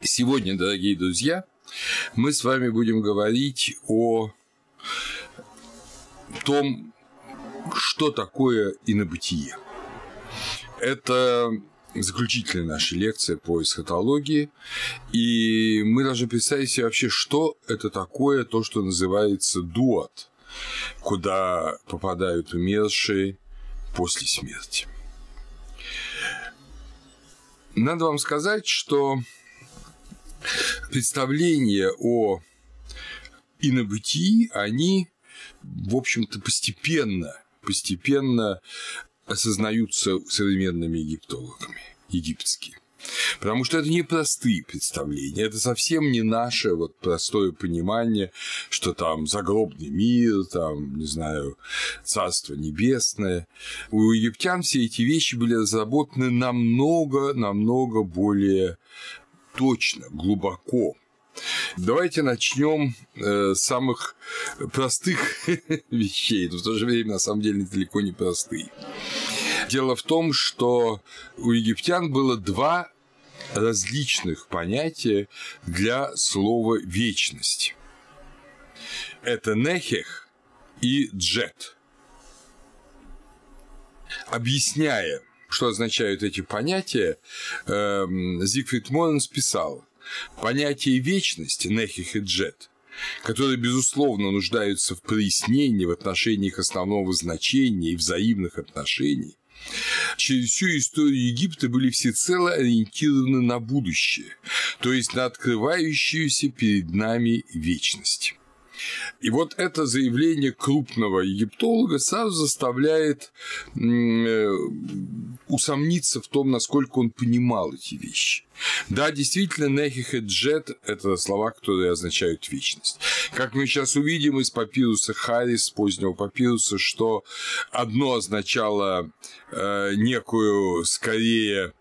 Сегодня, дорогие друзья, мы с вами будем говорить о том, что такое инобытие. Это заключительная наша лекция по эсхатологии, и мы должны представить себе вообще, что это такое, то, что называется дуат, куда попадают умершие после смерти. Надо вам сказать, что представления о инобытии, они, в общем-то, постепенно, постепенно осознаются современными египтологами, египетские. Потому что это не простые представления, это совсем не наше вот простое понимание, что там загробный мир, там, не знаю, царство небесное. У египтян все эти вещи были разработаны намного, намного более точно, глубоко. Давайте начнем э, с самых простых вещей, но в то же время на самом деле далеко не простые. Дело в том, что у египтян было два различных понятия для слова вечность. Это нехех и джет. Объясняя что означают эти понятия, эм, Зигфрид Моренс писал, понятие вечности, нехих и джет, которые, безусловно, нуждаются в прояснении в отношениях основного значения и взаимных отношений, через всю историю Египта были всецело ориентированы на будущее, то есть на открывающуюся перед нами вечность. И вот это заявление крупного египтолога сразу заставляет э, усомниться в том, насколько он понимал эти вещи. Да, действительно, Нехих и Джет – это слова, которые означают вечность. Как мы сейчас увидим из папируса Харрис, позднего папируса, что одно означало э, некую, скорее,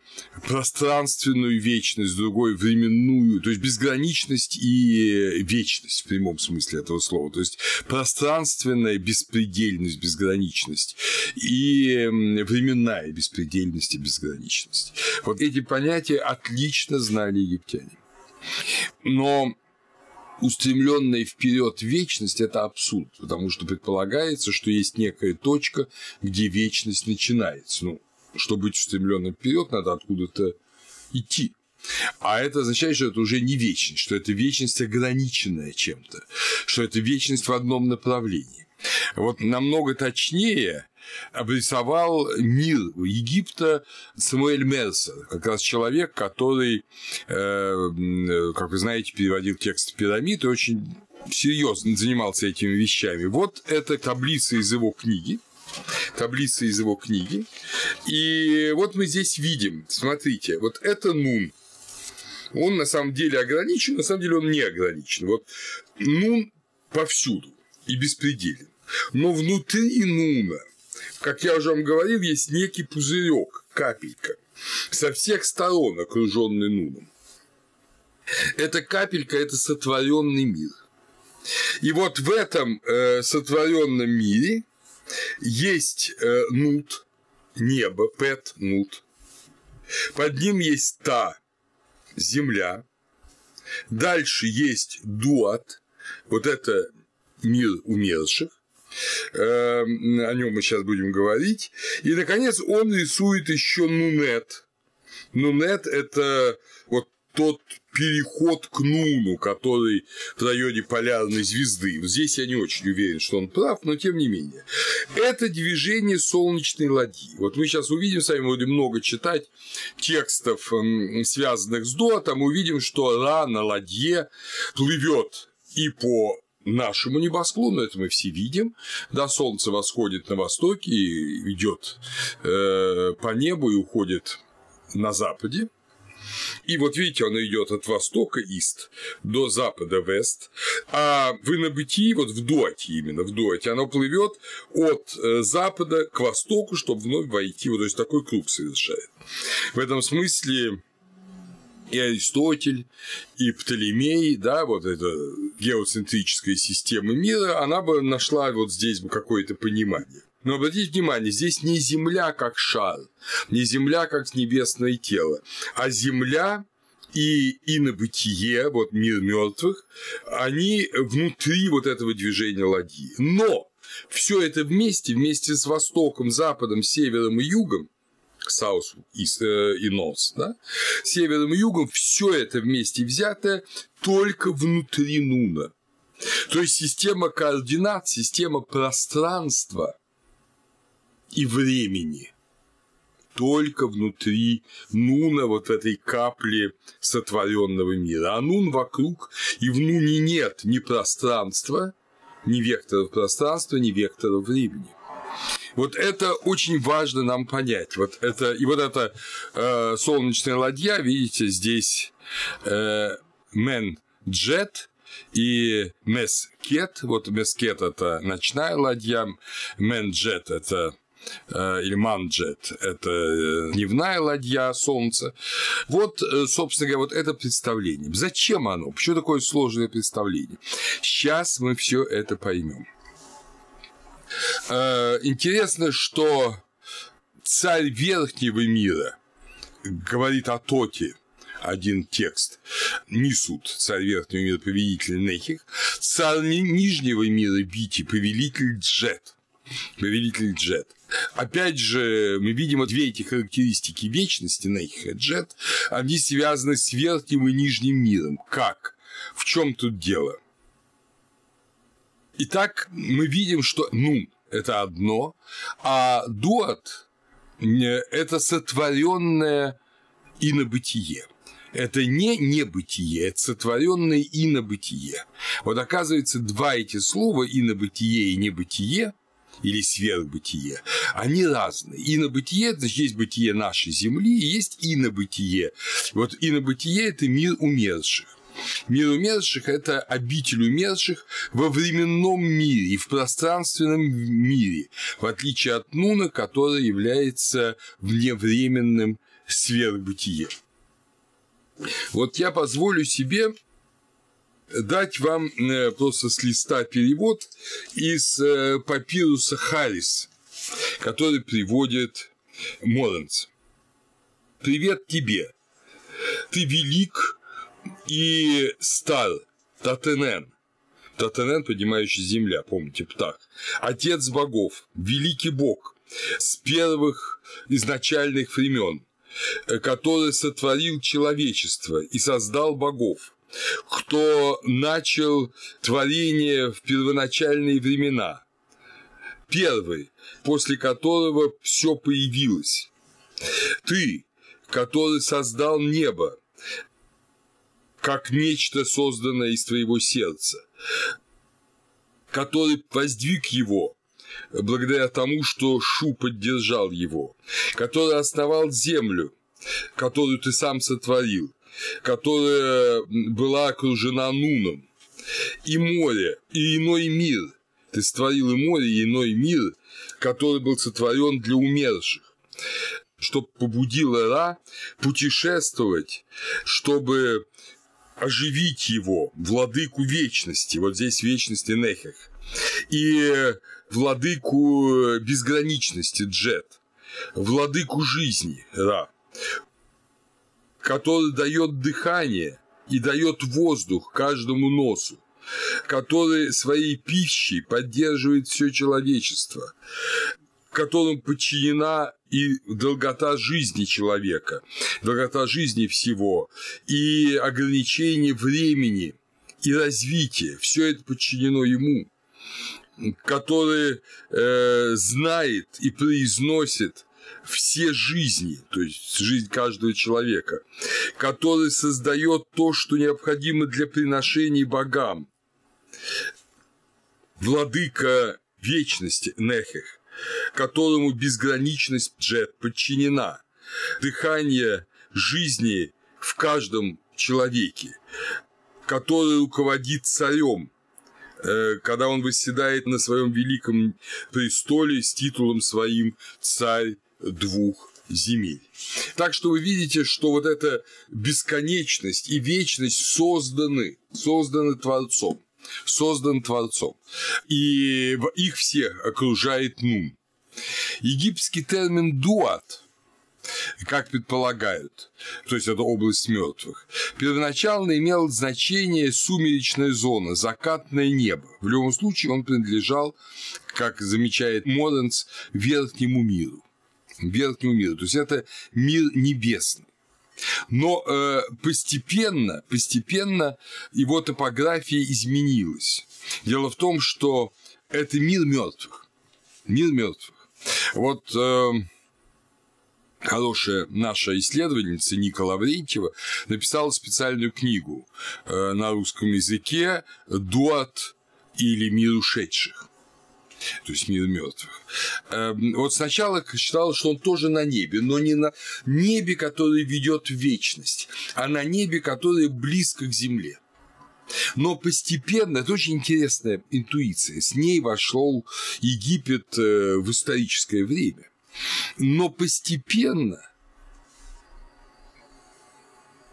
пространственную вечность, другой временную, то есть безграничность и вечность в прямом смысле этого слова, то есть пространственная беспредельность, безграничность и временная беспредельность и безграничность. Вот эти понятия отлично знали египтяне. Но устремленная вперед вечность – это абсурд, потому что предполагается, что есть некая точка, где вечность начинается. Ну, чтобы быть устремленным вперед, надо откуда-то идти. А это означает, что это уже не вечность, что это вечность ограниченная чем-то, что это вечность в одном направлении. Вот намного точнее обрисовал мир Египта Самуэль Мерсер, как раз человек, который, э, как вы знаете, переводил текст пирамид и очень серьезно занимался этими вещами. Вот это таблица из его книги, таблица из его книги. И вот мы здесь видим, смотрите, вот это нун. Он на самом деле ограничен, на самом деле он не ограничен. Вот нун повсюду и беспределен. Но внутри нуна, как я уже вам говорил, есть некий пузырек, капелька, со всех сторон окруженный нуном. Эта капелька – это сотворенный мир. И вот в этом э, сотворенном мире есть э, нут, небо, пет, нут. Под ним есть та, земля. Дальше есть дуат, вот это мир умерших. Э, о нем мы сейчас будем говорить. И, наконец, он рисует еще нунет. Нунет – это вот тот переход к Нуну, который в районе полярной звезды. Здесь я не очень уверен, что он прав, но тем не менее. Это движение солнечной ладьи. Вот мы сейчас увидим, с вами будем много читать текстов, связанных с Дотом, увидим, что Ра на ладье плывет и по нашему небосклону, это мы все видим, да, солнце восходит на востоке и идет э, по небу и уходит на западе, и вот видите, он идет от востока ист до запада вест, а в инобытии, вот в дуате именно, в дуате, оно плывет от э, запада к востоку, чтобы вновь войти, вот то есть такой круг совершает. В этом смысле и Аристотель, и Птолемей, да, вот эта геоцентрическая система мира, она бы нашла вот здесь бы какое-то понимание. Но обратите внимание, здесь не Земля как шар, не Земля как небесное тело, а Земля и инобытие, вот мир мертвых, они внутри вот этого движения ладьи. Но все это вместе, вместе с Востоком, Западом, Севером и Югом, Саус и, э, и Нос, да, Севером и Югом, все это вместе взятое только внутри Нуна. То есть система координат, система пространства и времени только внутри Нуна, вот этой капли сотворенного мира. А Нун вокруг, и в Нуне нет ни пространства, ни векторов пространства, ни векторов времени. Вот это очень важно нам понять. Вот это, и вот эта э, солнечная ладья, видите, здесь э, Мен Джет и Мескет. Вот Мескет – это ночная ладья, Мен Джет – это или Манджет – это э, дневная ладья Солнца. Вот, э, собственно говоря, вот это представление. Зачем оно? Почему такое сложное представление? Сейчас мы все это поймем. Интересно, что царь верхнего мира говорит о Тоте, один текст. Нисут, царь верхнего мира, повелитель Нехих, царь нижнего мира Бити, повелитель Джет. Повелитель Джет. Опять же, мы видим две эти характеристики вечности Нейх и Джет, они связаны с верхним и нижним миром. Как? В чем тут дело? Итак, мы видим, что Нун – это одно, а Дуат – это сотворенное инобытие. Это не небытие, это сотворенное инобытие. Вот оказывается, два эти слова инобытие и небытие – или сверхбытие, они разные. Инобытие, значит, есть бытие нашей Земли, и есть инобытие. Вот инобытие – это мир умерших. Мир умерших – это обитель умерших во временном мире и в пространственном мире, в отличие от Нуна, который является вневременным сверхбытием. Вот я позволю себе дать вам э, просто с листа перевод из э, папируса Харрис, который приводит Моренс. Привет тебе. Ты велик и стар, Татенен. Татенен, поднимающий земля, помните, птах. Отец богов, великий бог, с первых изначальных времен, э, который сотворил человечество и создал богов – кто начал творение в первоначальные времена. Первый, после которого все появилось. Ты, который создал небо, как нечто созданное из твоего сердца, который воздвиг его благодаря тому, что Шу поддержал его, который основал землю, которую ты сам сотворил, которая была окружена Нуном, и море, и иной мир. Ты створил и море, и иной мир, который был сотворен для умерших, чтобы побудило Ра путешествовать, чтобы оживить его, владыку вечности, вот здесь вечности Нехех, и владыку безграничности Джет, владыку жизни Ра, который дает дыхание и дает воздух каждому носу, который своей пищей поддерживает все человечество, которому подчинена и долгота жизни человека, долгота жизни всего, и ограничение времени, и развитие, все это подчинено ему, который э, знает и произносит все жизни, то есть жизнь каждого человека, который создает то, что необходимо для приношений богам. Владыка вечности Нехех, которому безграничность Джет подчинена, дыхание жизни в каждом человеке, который руководит царем, э, когда он восседает на своем великом престоле с титулом своим царь двух земель. Так что вы видите, что вот эта бесконечность и вечность созданы, созданы Творцом, создан Творцом. И их всех окружает Нун. Египетский термин «дуат» как предполагают, то есть это область мертвых, первоначально имел значение сумеречная зона, закатное небо. В любом случае он принадлежал, как замечает Моденс, верхнему миру. Верхнему миру. То есть это мир небесный. Но э, постепенно, постепенно его топография изменилась. Дело в том, что это мир мертвых. Мир мертвых. Вот э, хорошая наша исследовательница Ника Лаврентьева написала специальную книгу э, на русском языке «Дуат» или «Мир ушедших» то есть мир мертвых. Эм, вот сначала считал, что он тоже на небе, но не на небе, которое ведет в вечность, а на небе, которое близко к земле. Но постепенно, это очень интересная интуиция, с ней вошел Египет э, в историческое время. Но постепенно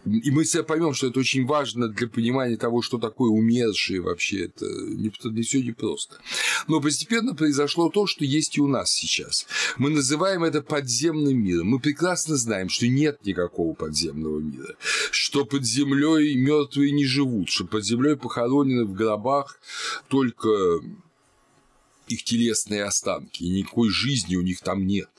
и мы все поймем, что это очень важно для понимания того, что такое умершие вообще. Это не, не все непросто. Но постепенно произошло то, что есть и у нас сейчас. Мы называем это подземным миром. Мы прекрасно знаем, что нет никакого подземного мира, что под землей мертвые не живут, что под землей похоронены в гробах только их телесные останки, и никакой жизни у них там нет.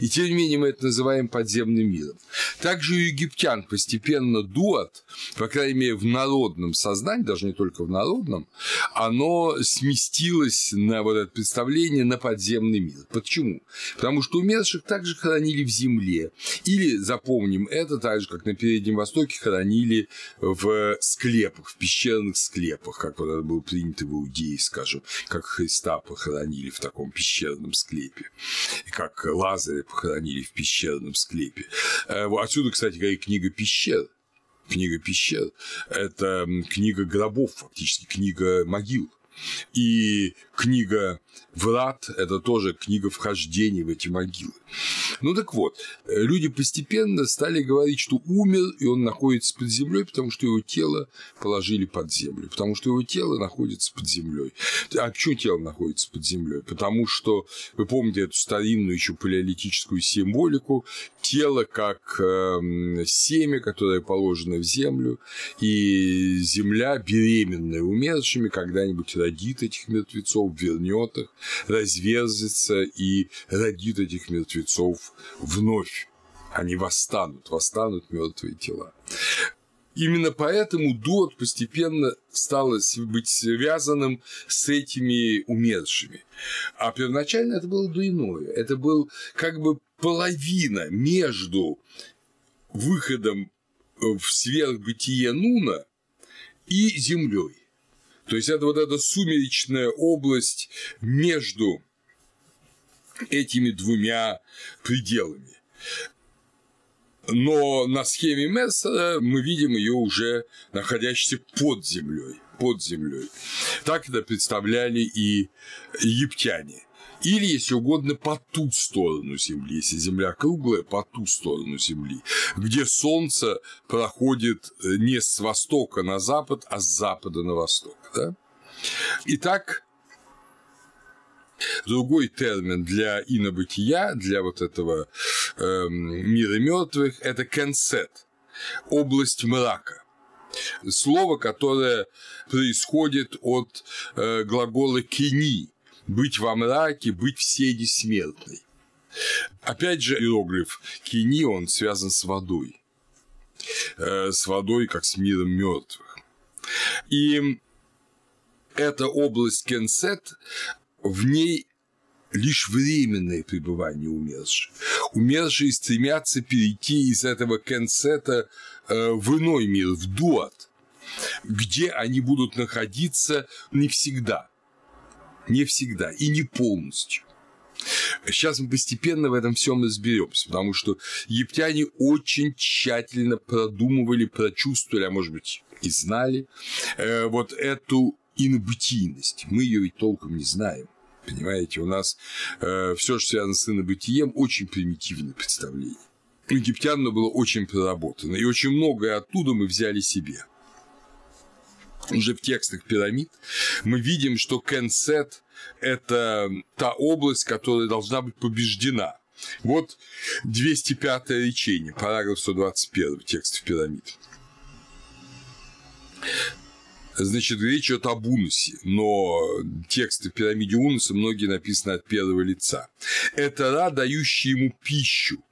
И тем не менее мы это называем подземным миром. Также у египтян постепенно дуат, по крайней мере в народном сознании, даже не только в народном, оно сместилось на вот это представление на подземный мир. Почему? Потому что умерших также хоронили в земле. Или, запомним это, так же, как на Переднем Востоке хоронили в склепах, в пещерных склепах, как вот это было принято в Иудее, скажем, как Христа похоронили в таком пещерном склепе, как Лазарь Лазаря похоронили в пещерном склепе. Э, отсюда, кстати говоря, книга «Пещер». Книга «Пещер» – это книга гробов, фактически книга могил. И книга «Врат» – это тоже книга вхождения в эти могилы. Ну так вот, люди постепенно стали говорить, что умер, и он находится под землей, потому что его тело положили под землю, потому что его тело находится под землей. А почему тело находится под землей? Потому что вы помните эту старинную еще палеолитическую символику, тело как э, семя, которое положено в землю, и земля беременная умершими когда-нибудь родит этих мертвецов, вернет их, разверзется и родит этих мертвецов вновь. Они восстанут, восстанут мертвые тела. Именно поэтому дуот постепенно стало быть связанным с этими умершими. А первоначально это было дуиное. Это был как бы половина между выходом в сверхбытие Нуна и землей. То есть это вот эта сумеречная область между этими двумя пределами. Но на схеме Мессера мы видим ее уже находящейся под землей. Под землей. Так это представляли и египтяне. Или, если угодно, по ту сторону Земли, если Земля круглая, по ту сторону Земли, где Солнце проходит э, не с востока на запад, а с запада на восток. Да? Итак, Другой термин для инобытия, для вот этого э, мира мертвых, это концет, область мрака. Слово, которое происходит от э, глагола кини, быть во мраке, быть все несмертной. Опять же, иероглиф кини, он связан с водой. Э, с водой, как с миром мертвых. И эта область Кенсет, в ней лишь временное пребывание умерших. Умершие стремятся перейти из этого Кенсета э, в иной мир, в Дуат, где они будут находиться не всегда – не всегда и не полностью. Сейчас мы постепенно в этом всем разберемся, потому что египтяне очень тщательно продумывали, прочувствовали, а может быть и знали э, вот эту инобытийность. Мы ее ведь толком не знаем. Понимаете, у нас э, все, что связано с инобытием, очень примитивное представление. У египтян оно было очень проработано, и очень многое оттуда мы взяли себе уже в текстах пирамид, мы видим, что Кенсет – это та область, которая должна быть побеждена. Вот 205 речение, параграф 121 текста пирамид. Значит, речь идет об Уносе, но тексты в пирамиде Уноса многие написаны от первого лица. Это Ра, дающий ему пищу,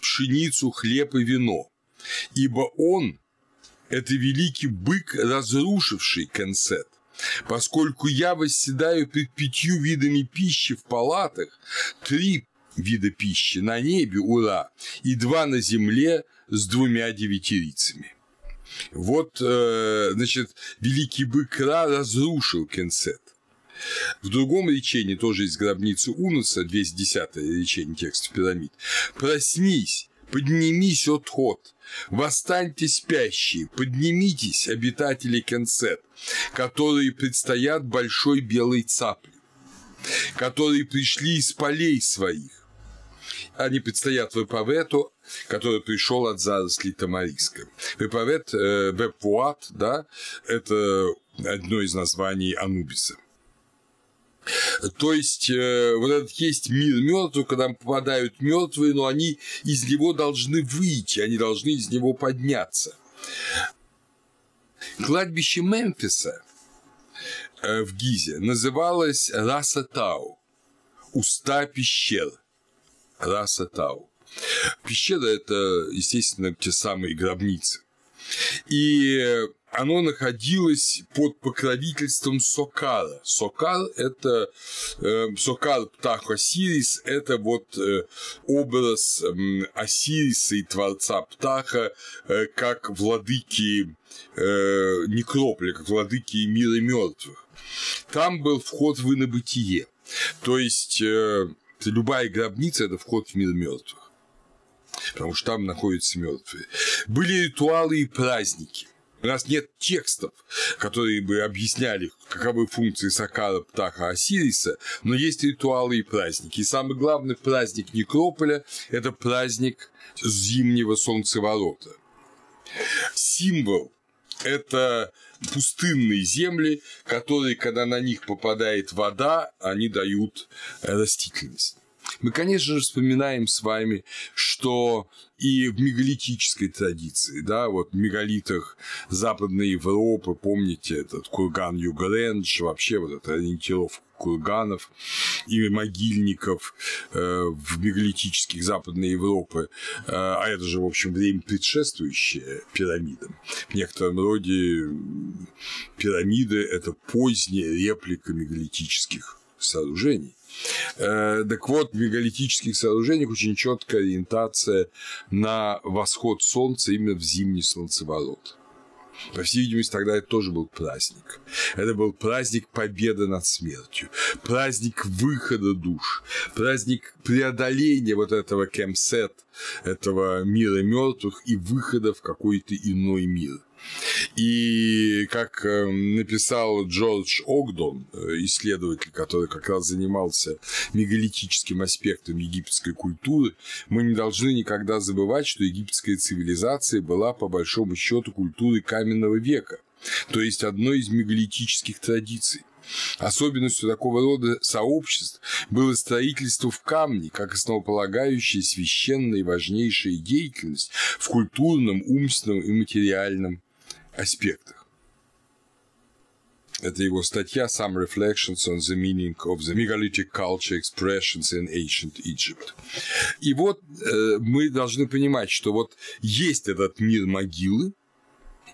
пшеницу, хлеб и вино, ибо он – это великий бык, разрушивший Кенсет. Поскольку я восседаю перед пятью видами пищи в палатах, три вида пищи на небе, ура, и два на земле с двумя девятирицами. Вот, э, значит, великий бык Ра разрушил Кенсет. В другом речении, тоже из гробницы Унуса, 210 речение текста пирамид, «Проснись, поднимись от ход, восстаньте спящие, поднимитесь, обитатели Кенсет, которые предстоят большой белой цапле, которые пришли из полей своих. Они предстоят в Эпавету, который пришел от зарослей Тамариска. Вепавет, э, Вепуат, да, это одно из названий Анубиса. То есть, э, вот этот есть мир мертвых, когда попадают мертвые, но они из него должны выйти, они должны из него подняться. Кладбище Мемфиса э, в Гизе называлось Раса Тау, уста пещер. Раса Тау. Пещера – это, естественно, те самые гробницы. И оно находилось под покровительством Сокара. Сокар – это э, Сокар Птах Осирис – это вот э, образ э, Осириса и Творца Птаха э, как владыки э, некрополя, как владыки мира мертвых. Там был вход в инобытие. То есть э, любая гробница – это вход в мир мертвых потому что там находятся мертвые. Были ритуалы и праздники. У нас нет текстов, которые бы объясняли, каковы функции Сакара, Птаха, Осириса, но есть ритуалы и праздники. И самый главный праздник Некрополя – это праздник зимнего солнцеворота. Символ – это пустынные земли, которые, когда на них попадает вода, они дают растительность. Мы, конечно же, вспоминаем с вами, что и в мегалитической традиции, да, вот в мегалитах Западной Европы, помните, этот курган Югрендж, вообще вот эта ориентировка курганов и могильников э, в мегалитических Западной Европы, э, а это же, в общем, время предшествующее пирамидам. В некотором роде пирамиды – это поздняя реплика мегалитических сооружений. Э, так вот, в мегалитических сооружениях очень четкая ориентация на восход солнца именно в зимний солнцеворот. По всей видимости, тогда это тоже был праздник. Это был праздник победы над смертью, праздник выхода душ, праздник преодоления вот этого кемсет, этого мира мертвых и выхода в какой-то иной мир. И как э, написал Джордж Огдон, э, исследователь, который как раз занимался мегалитическим аспектом египетской культуры, мы не должны никогда забывать, что египетская цивилизация была по большому счету культурой каменного века, то есть одной из мегалитических традиций. Особенностью такого рода сообществ было строительство в камне, как основополагающая священная и важнейшая деятельность в культурном, умственном и материальном аспектах. Это его статья «Some Reflections on the Meaning of the Megalithic Culture Expressions in Ancient Egypt». И вот э, мы должны понимать, что вот есть этот мир могилы,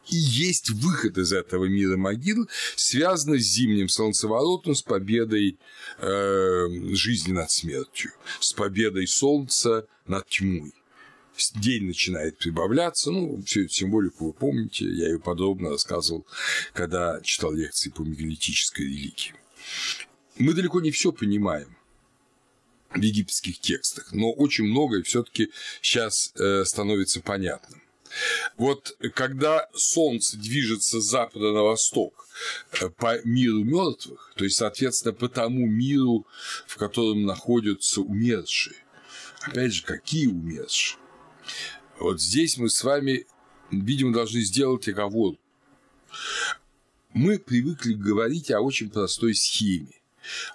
и есть выход из этого мира могил, связанный с зимним солнцеворотом, с победой э, жизни над смертью, с победой солнца над тьмой день начинает прибавляться, ну, всю эту символику вы помните, я ее подробно рассказывал, когда читал лекции по мегалитической религии. Мы далеко не все понимаем в египетских текстах, но очень многое все-таки сейчас э, становится понятным. Вот когда Солнце движется с запада на восток э, по миру мертвых, то есть, соответственно, по тому миру, в котором находятся умершие. Опять же, какие умершие? Вот здесь мы с вами, видимо, должны сделать оговор. Мы привыкли говорить о очень простой схеме.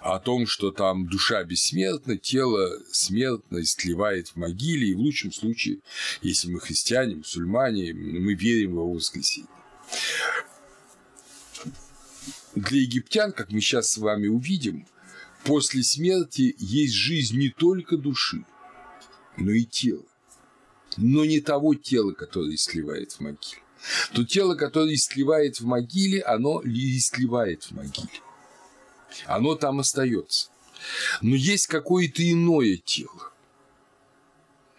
о том, что там душа бессмертна, тело смертно истлевает в могиле, и в лучшем случае, если мы христиане, мусульмане, мы верим в его воскресенье. Для египтян, как мы сейчас с вами увидим, после смерти есть жизнь не только души, но и тела. Но не того тела, которое сливает в могиле. То тело, которое сливает в могиле, оно и сливает в могиле. Оно там остается. Но есть какое-то иное тело.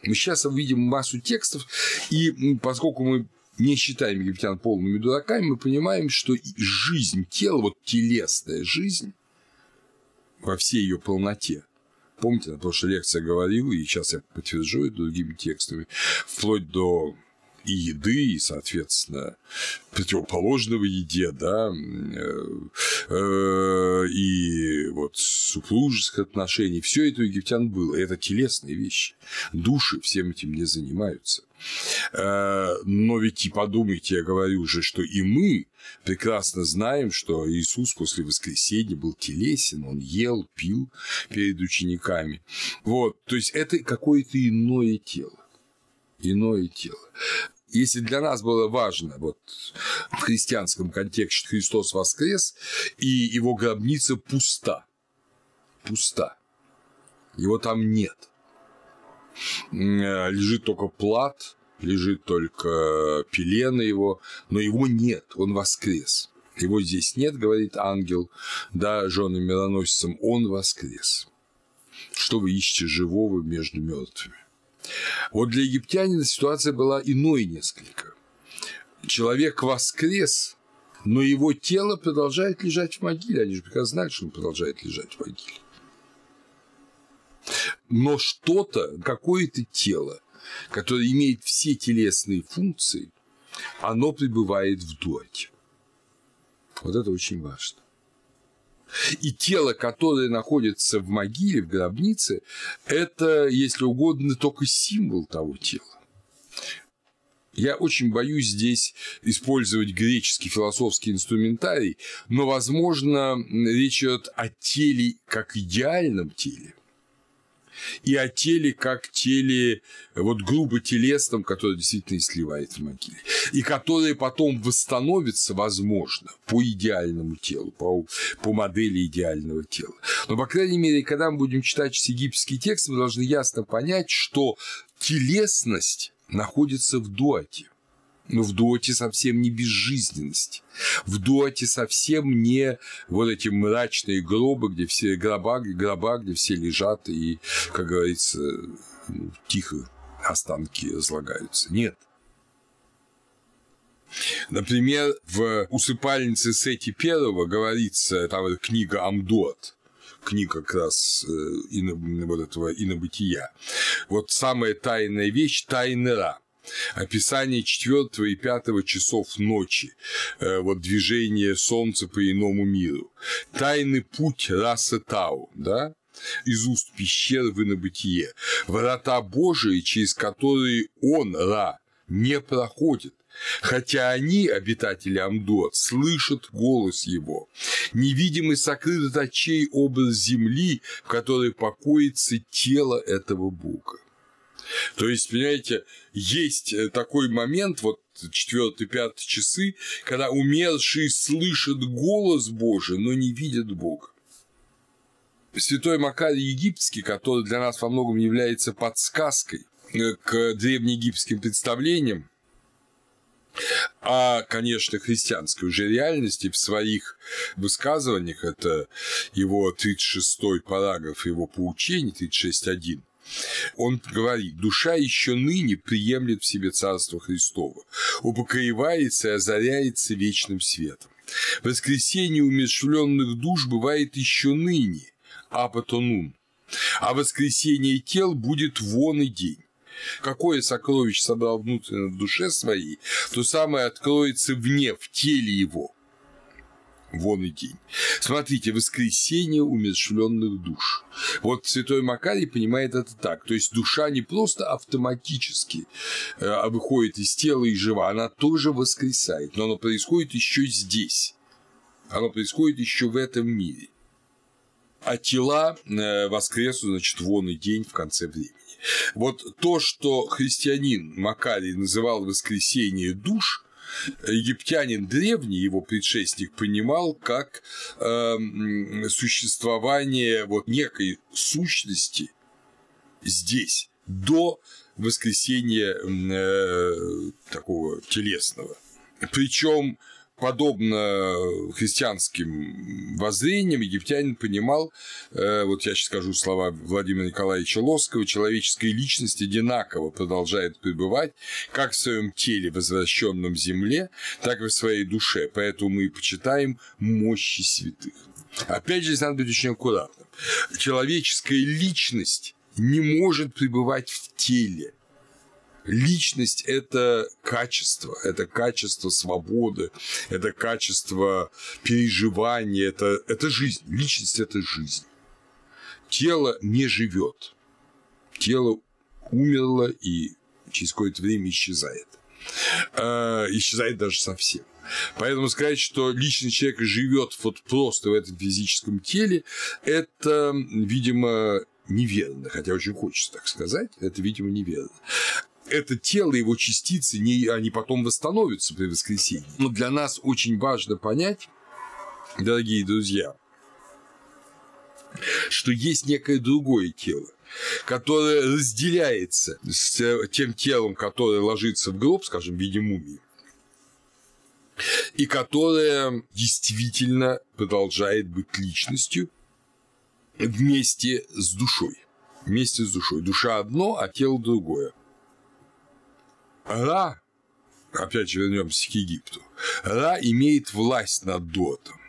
Мы сейчас увидим массу текстов, и поскольку мы не считаем египтян полными дураками, мы понимаем, что жизнь тела, вот телесная жизнь во всей ее полноте, помните, на прошлой лекции говорил, и сейчас я подтвержу это другими текстами, вплоть до и еды, и, соответственно, противоположного еде, да, э, э, и вот супружеских отношений, все это у египтян было, это телесные вещи, души всем этим не занимаются. Э, но ведь и подумайте, я говорю уже, что и мы прекрасно знаем, что Иисус после воскресения был телесен, он ел, пил перед учениками. Вот, то есть это какое-то иное тело. Иное тело если для нас было важно вот, в христианском контексте, Христос воскрес, и его гробница пуста, пуста, его там нет, лежит только плат, лежит только пелена его, но его нет, он воскрес. Его здесь нет, говорит ангел, да, жены мироносицам, он воскрес. Что вы ищете живого между мертвыми? Вот для египтянина ситуация была иной несколько. Человек воскрес, но его тело продолжает лежать в могиле. Они же прекрасно знают, что он продолжает лежать в могиле. Но что-то, какое-то тело, которое имеет все телесные функции, оно пребывает в дуате. Вот это очень важно. И тело, которое находится в могиле, в гробнице, это, если угодно, только символ того тела. Я очень боюсь здесь использовать греческий философский инструментарий, но, возможно, речь идет о теле как идеальном теле, и о теле как теле вот грубо телесном, которое действительно сливает в могиле, и которое потом восстановится, возможно, по идеальному телу, по, по модели идеального тела. Но, по крайней мере, когда мы будем читать египетский текст, мы должны ясно понять, что телесность находится в дуате – но в дуоте совсем не безжизненность. В дуоте совсем не вот эти мрачные гробы, где все гроба, гроба где все лежат и, как говорится, ну, тихо останки разлагаются. Нет. Например, в усыпальнице Сети Первого говорится, там книга Амдот, книга как раз э, ино, вот этого инобытия. Вот самая тайная вещь – тайный Ра описание четвертого и пятого часов ночи, э, вот движение Солнца по иному миру, тайный путь расы Тау, да, из уст пещер в инобытие, врата Божии, через которые он, Ра, не проходит, хотя они, обитатели Амдот, слышат голос его. Невидимый сокрыт от очей образ земли, в которой покоится тело этого Бога. То есть, понимаете, есть э, такой момент, вот четвертый, пятый часы, когда умершие слышат голос Божий, но не видят Бога. Святой Макарий Египетский, который для нас во многом является подсказкой э, к древнеегипетским представлениям, а, конечно, христианской уже реальности в своих высказываниях, это его 36-й параграф его поучений, 36.1, он говорит, душа еще ныне приемлет в себе Царство Христово, упокоивается и озаряется вечным светом. Воскресение умершвленных душ бывает еще ныне, апотонун, а воскресение тел будет вон и день. Какое сокровище собрал внутренне в душе своей, то самое откроется вне, в теле его – вон и день. Смотрите, воскресение умершвленных душ. Вот святой Макарий понимает это так. То есть душа не просто автоматически э, выходит из тела и жива, она тоже воскресает, но оно происходит еще здесь. Оно происходит еще в этом мире. а тела э, воскреснут, значит, вон и день в конце времени. Вот то, что христианин Макарий называл воскресение душ, египтянин древний, его предшественник, понимал как э, существование вот некой сущности здесь, до воскресения э, такого телесного. Причем подобно христианским воззрениям, египтянин понимал, э, вот я сейчас скажу слова Владимира Николаевича Лоскова, человеческая личность одинаково продолжает пребывать как в своем теле, возвращенном земле, так и в своей душе. Поэтому мы почитаем мощи святых. Опять же, здесь надо быть очень аккуратным. Человеческая личность не может пребывать в теле. Личность – это качество, это качество свободы, это качество переживания, это, это жизнь. Личность – это жизнь. Тело не живет. Тело умерло и через какое-то время исчезает. Э, исчезает даже совсем. Поэтому сказать, что личный человек живет вот просто в этом физическом теле, это, видимо, неверно, хотя очень хочется так сказать, это, видимо, неверно это тело, его частицы, не, они потом восстановятся при воскресенье. Но для нас очень важно понять, дорогие друзья, что есть некое другое тело, которое разделяется с тем телом, которое ложится в гроб, скажем, в виде мумии, и которое действительно продолжает быть личностью вместе с душой. Вместе с душой. Душа одно, а тело другое. Ра, опять же вернемся к Египту, Ра имеет власть над Дотом.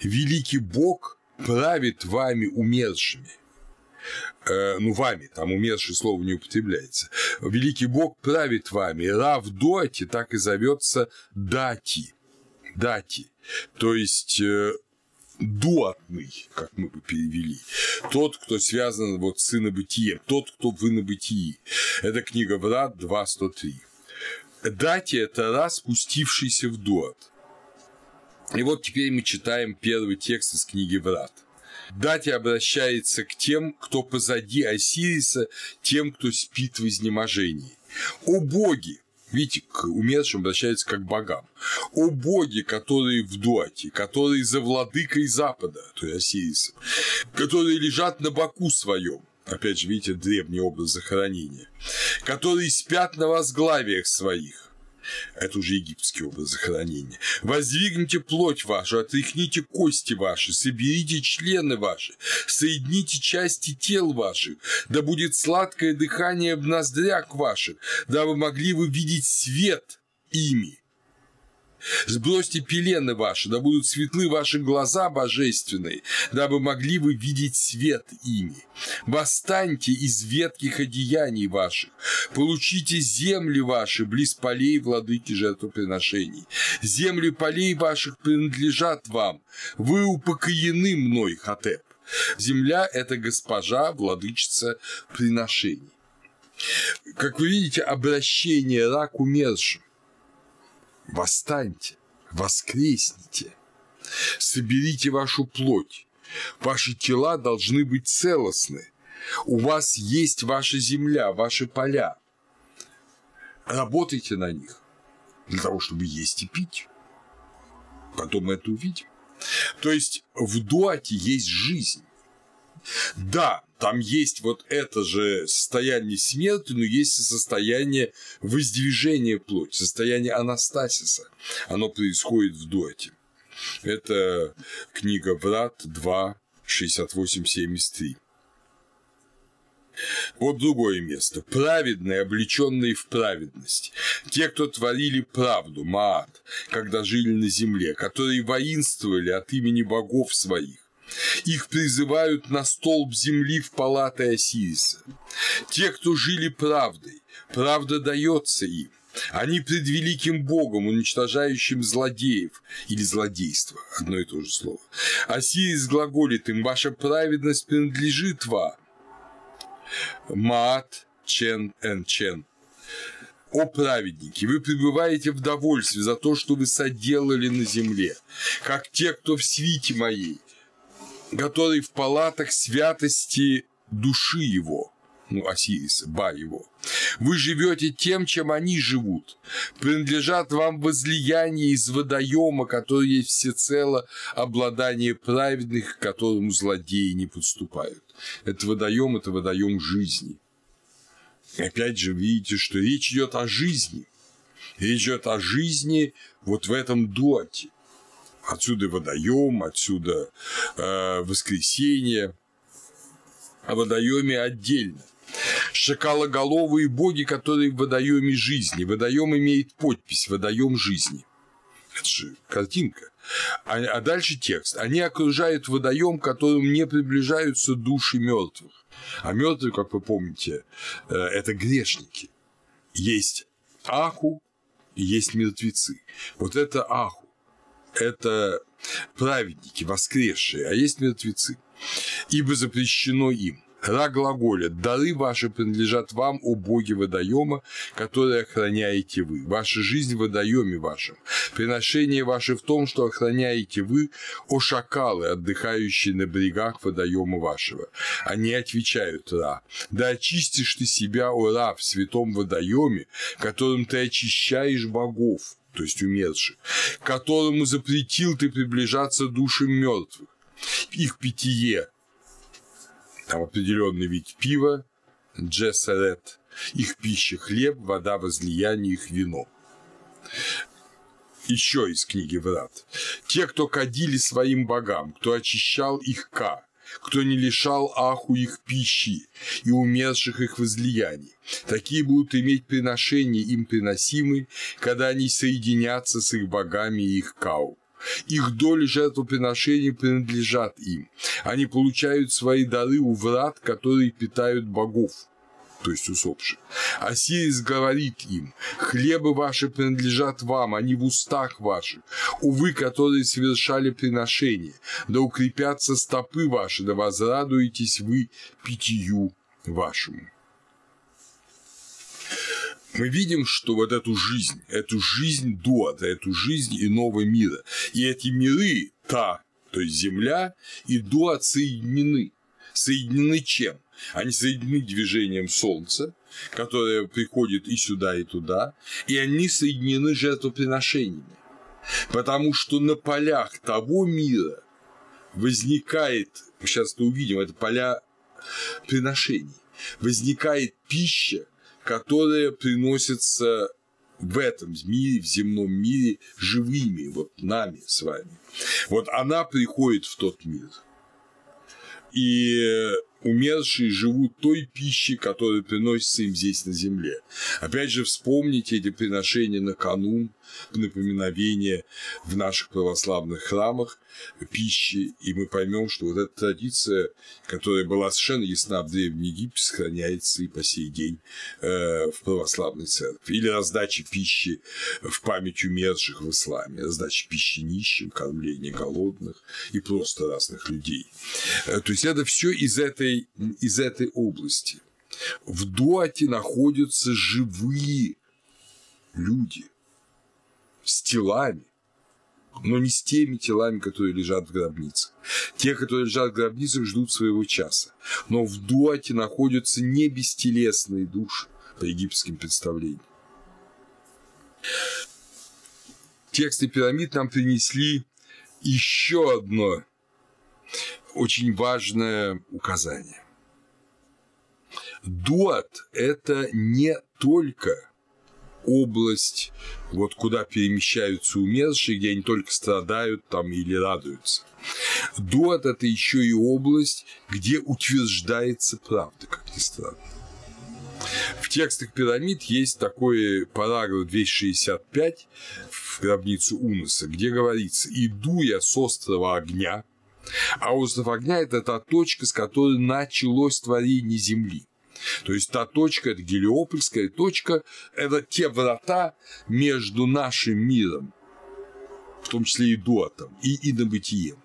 Великий Бог правит вами умершими. Э, ну, вами, там умершее слово не употребляется. Великий Бог правит вами. Ра в Доте так и зовется Дати. Дати. То есть э, дуатный, как мы бы перевели. Тот, кто связан вот с инобытием, тот, кто в инобытии. Это книга Врат 2.103. Дати – это раз, спустившийся в дуат. И вот теперь мы читаем первый текст из книги Врат. Дати обращается к тем, кто позади Осириса, тем, кто спит в изнеможении. «О боги!» Видите, к умершим обращается как к богам. «О боги, которые в Дуате, которые за владыкой Запада, то есть Осириса, которые лежат на боку своем, опять же, видите, древний образ захоронения, которые спят на возглавиях своих, это уже египетский образ захоронения. Воздвигните плоть вашу, отряхните кости ваши, соберите члены ваши, соедините части тел ваших, да будет сладкое дыхание в ноздрях ваших, дабы могли вы видеть свет ими. Сбросьте пелены ваши, да будут светлы ваши глаза божественные, дабы могли вы видеть свет ими. Восстаньте из ветких одеяний ваших, получите земли ваши близ полей владыки жертвоприношений. Земли полей ваших принадлежат вам, вы упокоены мной, Хатеп. Земля – это госпожа, владычица приношений. Как вы видите, обращение рак умершим Восстаньте, воскресните, соберите вашу плоть. Ваши тела должны быть целостны. У вас есть ваша земля, ваши поля. Работайте на них для того, чтобы есть и пить. Потом мы это увидим. То есть в дуате есть жизнь. Да, там есть вот это же состояние смерти, но есть и состояние воздвижения плоти, состояние анастасиса. Оно происходит в доте. Это книга Врат 2, 68-73. Вот другое место. Праведные, облеченные в праведность. Те, кто творили правду, Маат, когда жили на земле, которые воинствовали от имени богов своих, их призывают на столб земли в палаты Осириса. Те, кто жили правдой, правда дается им. Они пред великим Богом, уничтожающим злодеев или злодейство, одно и то же слово. Осирис глаголит им, ваша праведность принадлежит вам. Маат Чен Эн Чен. О праведники, вы пребываете в довольстве за то, что вы соделали на земле, как те, кто в свите моей, который в палатах святости души его, ну, Осириса, Ба его. Вы живете тем, чем они живут. Принадлежат вам возлияние из водоема, который есть всецело обладание праведных, к которому злодеи не подступают. Это водоем, это водоем жизни. Опять же, видите, что речь идет о жизни. Речь идет о жизни вот в этом доте. Отсюда водоем, отсюда э, воскресенье. О водоеме отдельно. Шакалоголовые боги, которые в водоеме жизни. Водоем имеет подпись «Водоем жизни». Это же картинка. А, а дальше текст. Они окружают водоем, которым не приближаются души мертвых. А мертвые, как вы помните, э, это грешники. Есть аху есть мертвецы. Вот это аху это праведники, воскресшие, а есть мертвецы. Ибо запрещено им. Ра глаголят, дары ваши принадлежат вам, о боги водоема, которые охраняете вы. Ваша жизнь в водоеме вашем. Приношение ваше в том, что охраняете вы, о шакалы, отдыхающие на берегах водоема вашего. Они отвечают Ра, да очистишь ты себя, о Ра, в святом водоеме, которым ты очищаешь богов то есть умерших, которому запретил ты приближаться душам мертвых. Их питье, там определенный вид пива, джессерет, их пища хлеб, вода возлияния, их вино. Еще из книги Врат. Те, кто кадили своим богам, кто очищал их ка, кто не лишал аху их пищи и умерших их возлияний. Такие будут иметь приношения им приносимые, когда они соединятся с их богами и их кау. Их доли жертвоприношений принадлежат им. Они получают свои дары у врат, которые питают богов то есть усопших. Осирис говорит им, хлебы ваши принадлежат вам, они в устах ваших, увы, которые совершали приношение, да укрепятся стопы ваши, да возрадуетесь вы питью вашему. Мы видим, что вот эту жизнь, эту жизнь до, эту жизнь иного мира, и эти миры, та, то есть Земля, и до отсоединены. Соединены чем? Они соединены движением Солнца, которое приходит и сюда, и туда, и они соединены жертвоприношениями. Потому что на полях того мира возникает, сейчас мы увидим, это поля приношений, возникает пища, которая приносится в этом мире, в земном мире живыми, вот нами с вами. Вот она приходит в тот мир. И умершие живут той пищей, которая приносится им здесь на земле. Опять же, вспомните эти приношения на канун, напоминовение в наших православных храмах пищи, и мы поймем, что вот эта традиция, которая была совершенно ясна в Древнем Египте, сохраняется и по сей день э, в православной церкви. Или раздача пищи в память умерших в исламе, раздача пищи нищим, кормление голодных и просто разных людей. Э, то есть это все из этой, из этой области. В Дуате находятся живые люди – с телами, но не с теми телами, которые лежат в гробницах. Те, которые лежат в гробницах, ждут своего часа. Но в дуате находятся не бестелесные души по египетским представлениям. Тексты пирамид нам принесли еще одно очень важное указание. Дуат – это не только область, вот куда перемещаются умершие, где они только страдают там или радуются. Дуат – это еще и область, где утверждается правда, как ни странно. В текстах пирамид есть такой параграф 265 в гробницу Уноса, где говорится «Иду я с острова огня», а остров огня – это та точка, с которой началось творение Земли. То есть та точка, это Гелиопольская точка, это те врата между нашим миром, в том числе и дуатом, и инобытием.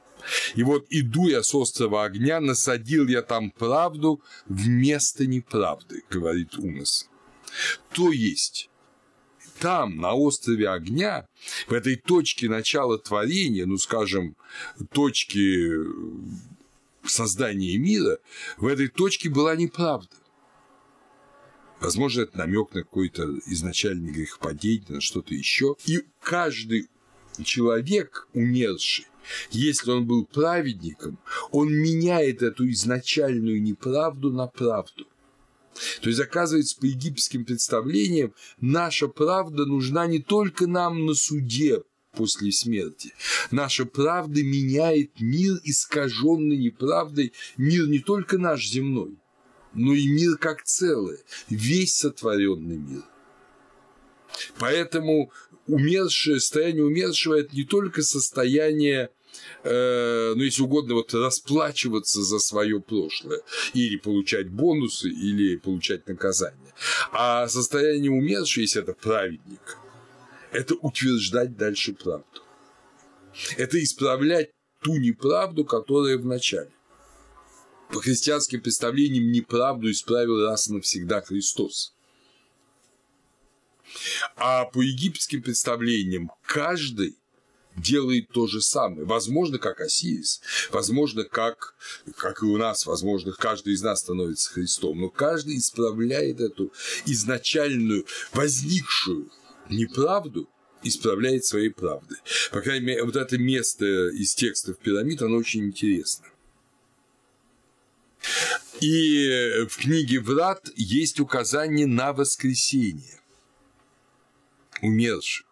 И вот иду я с острова огня, насадил я там правду вместо неправды, говорит Унос. То есть, там, на острове огня, в этой точке начала творения, ну, скажем, точки создания мира, в этой точке была неправда. Возможно, это намек на какой-то изначальный грехопадение, на что-то еще. И каждый человек, умерший, если он был праведником, он меняет эту изначальную неправду на правду. То есть, оказывается, по египетским представлениям, наша правда нужна не только нам на суде после смерти. Наша правда меняет мир, искаженный неправдой, мир не только наш земной, но и мир как целое, весь сотворенный мир. Поэтому умершее, состояние умершего – это не только состояние э, ну, если угодно, вот расплачиваться за свое прошлое, или получать бонусы, или получать наказание. А состояние умершего, если это праведник, это утверждать дальше правду. Это исправлять ту неправду, которая в начале. По христианским представлениям неправду исправил раз и навсегда Христос. А по египетским представлениям каждый делает то же самое. Возможно, как Осирис, возможно, как, как и у нас, возможно, каждый из нас становится Христом, но каждый исправляет эту изначальную, возникшую неправду, исправляет своей правдой. По крайней мере, вот это место из текстов пирамид, оно очень интересно. И в книге Врат есть указание на воскресение умерших.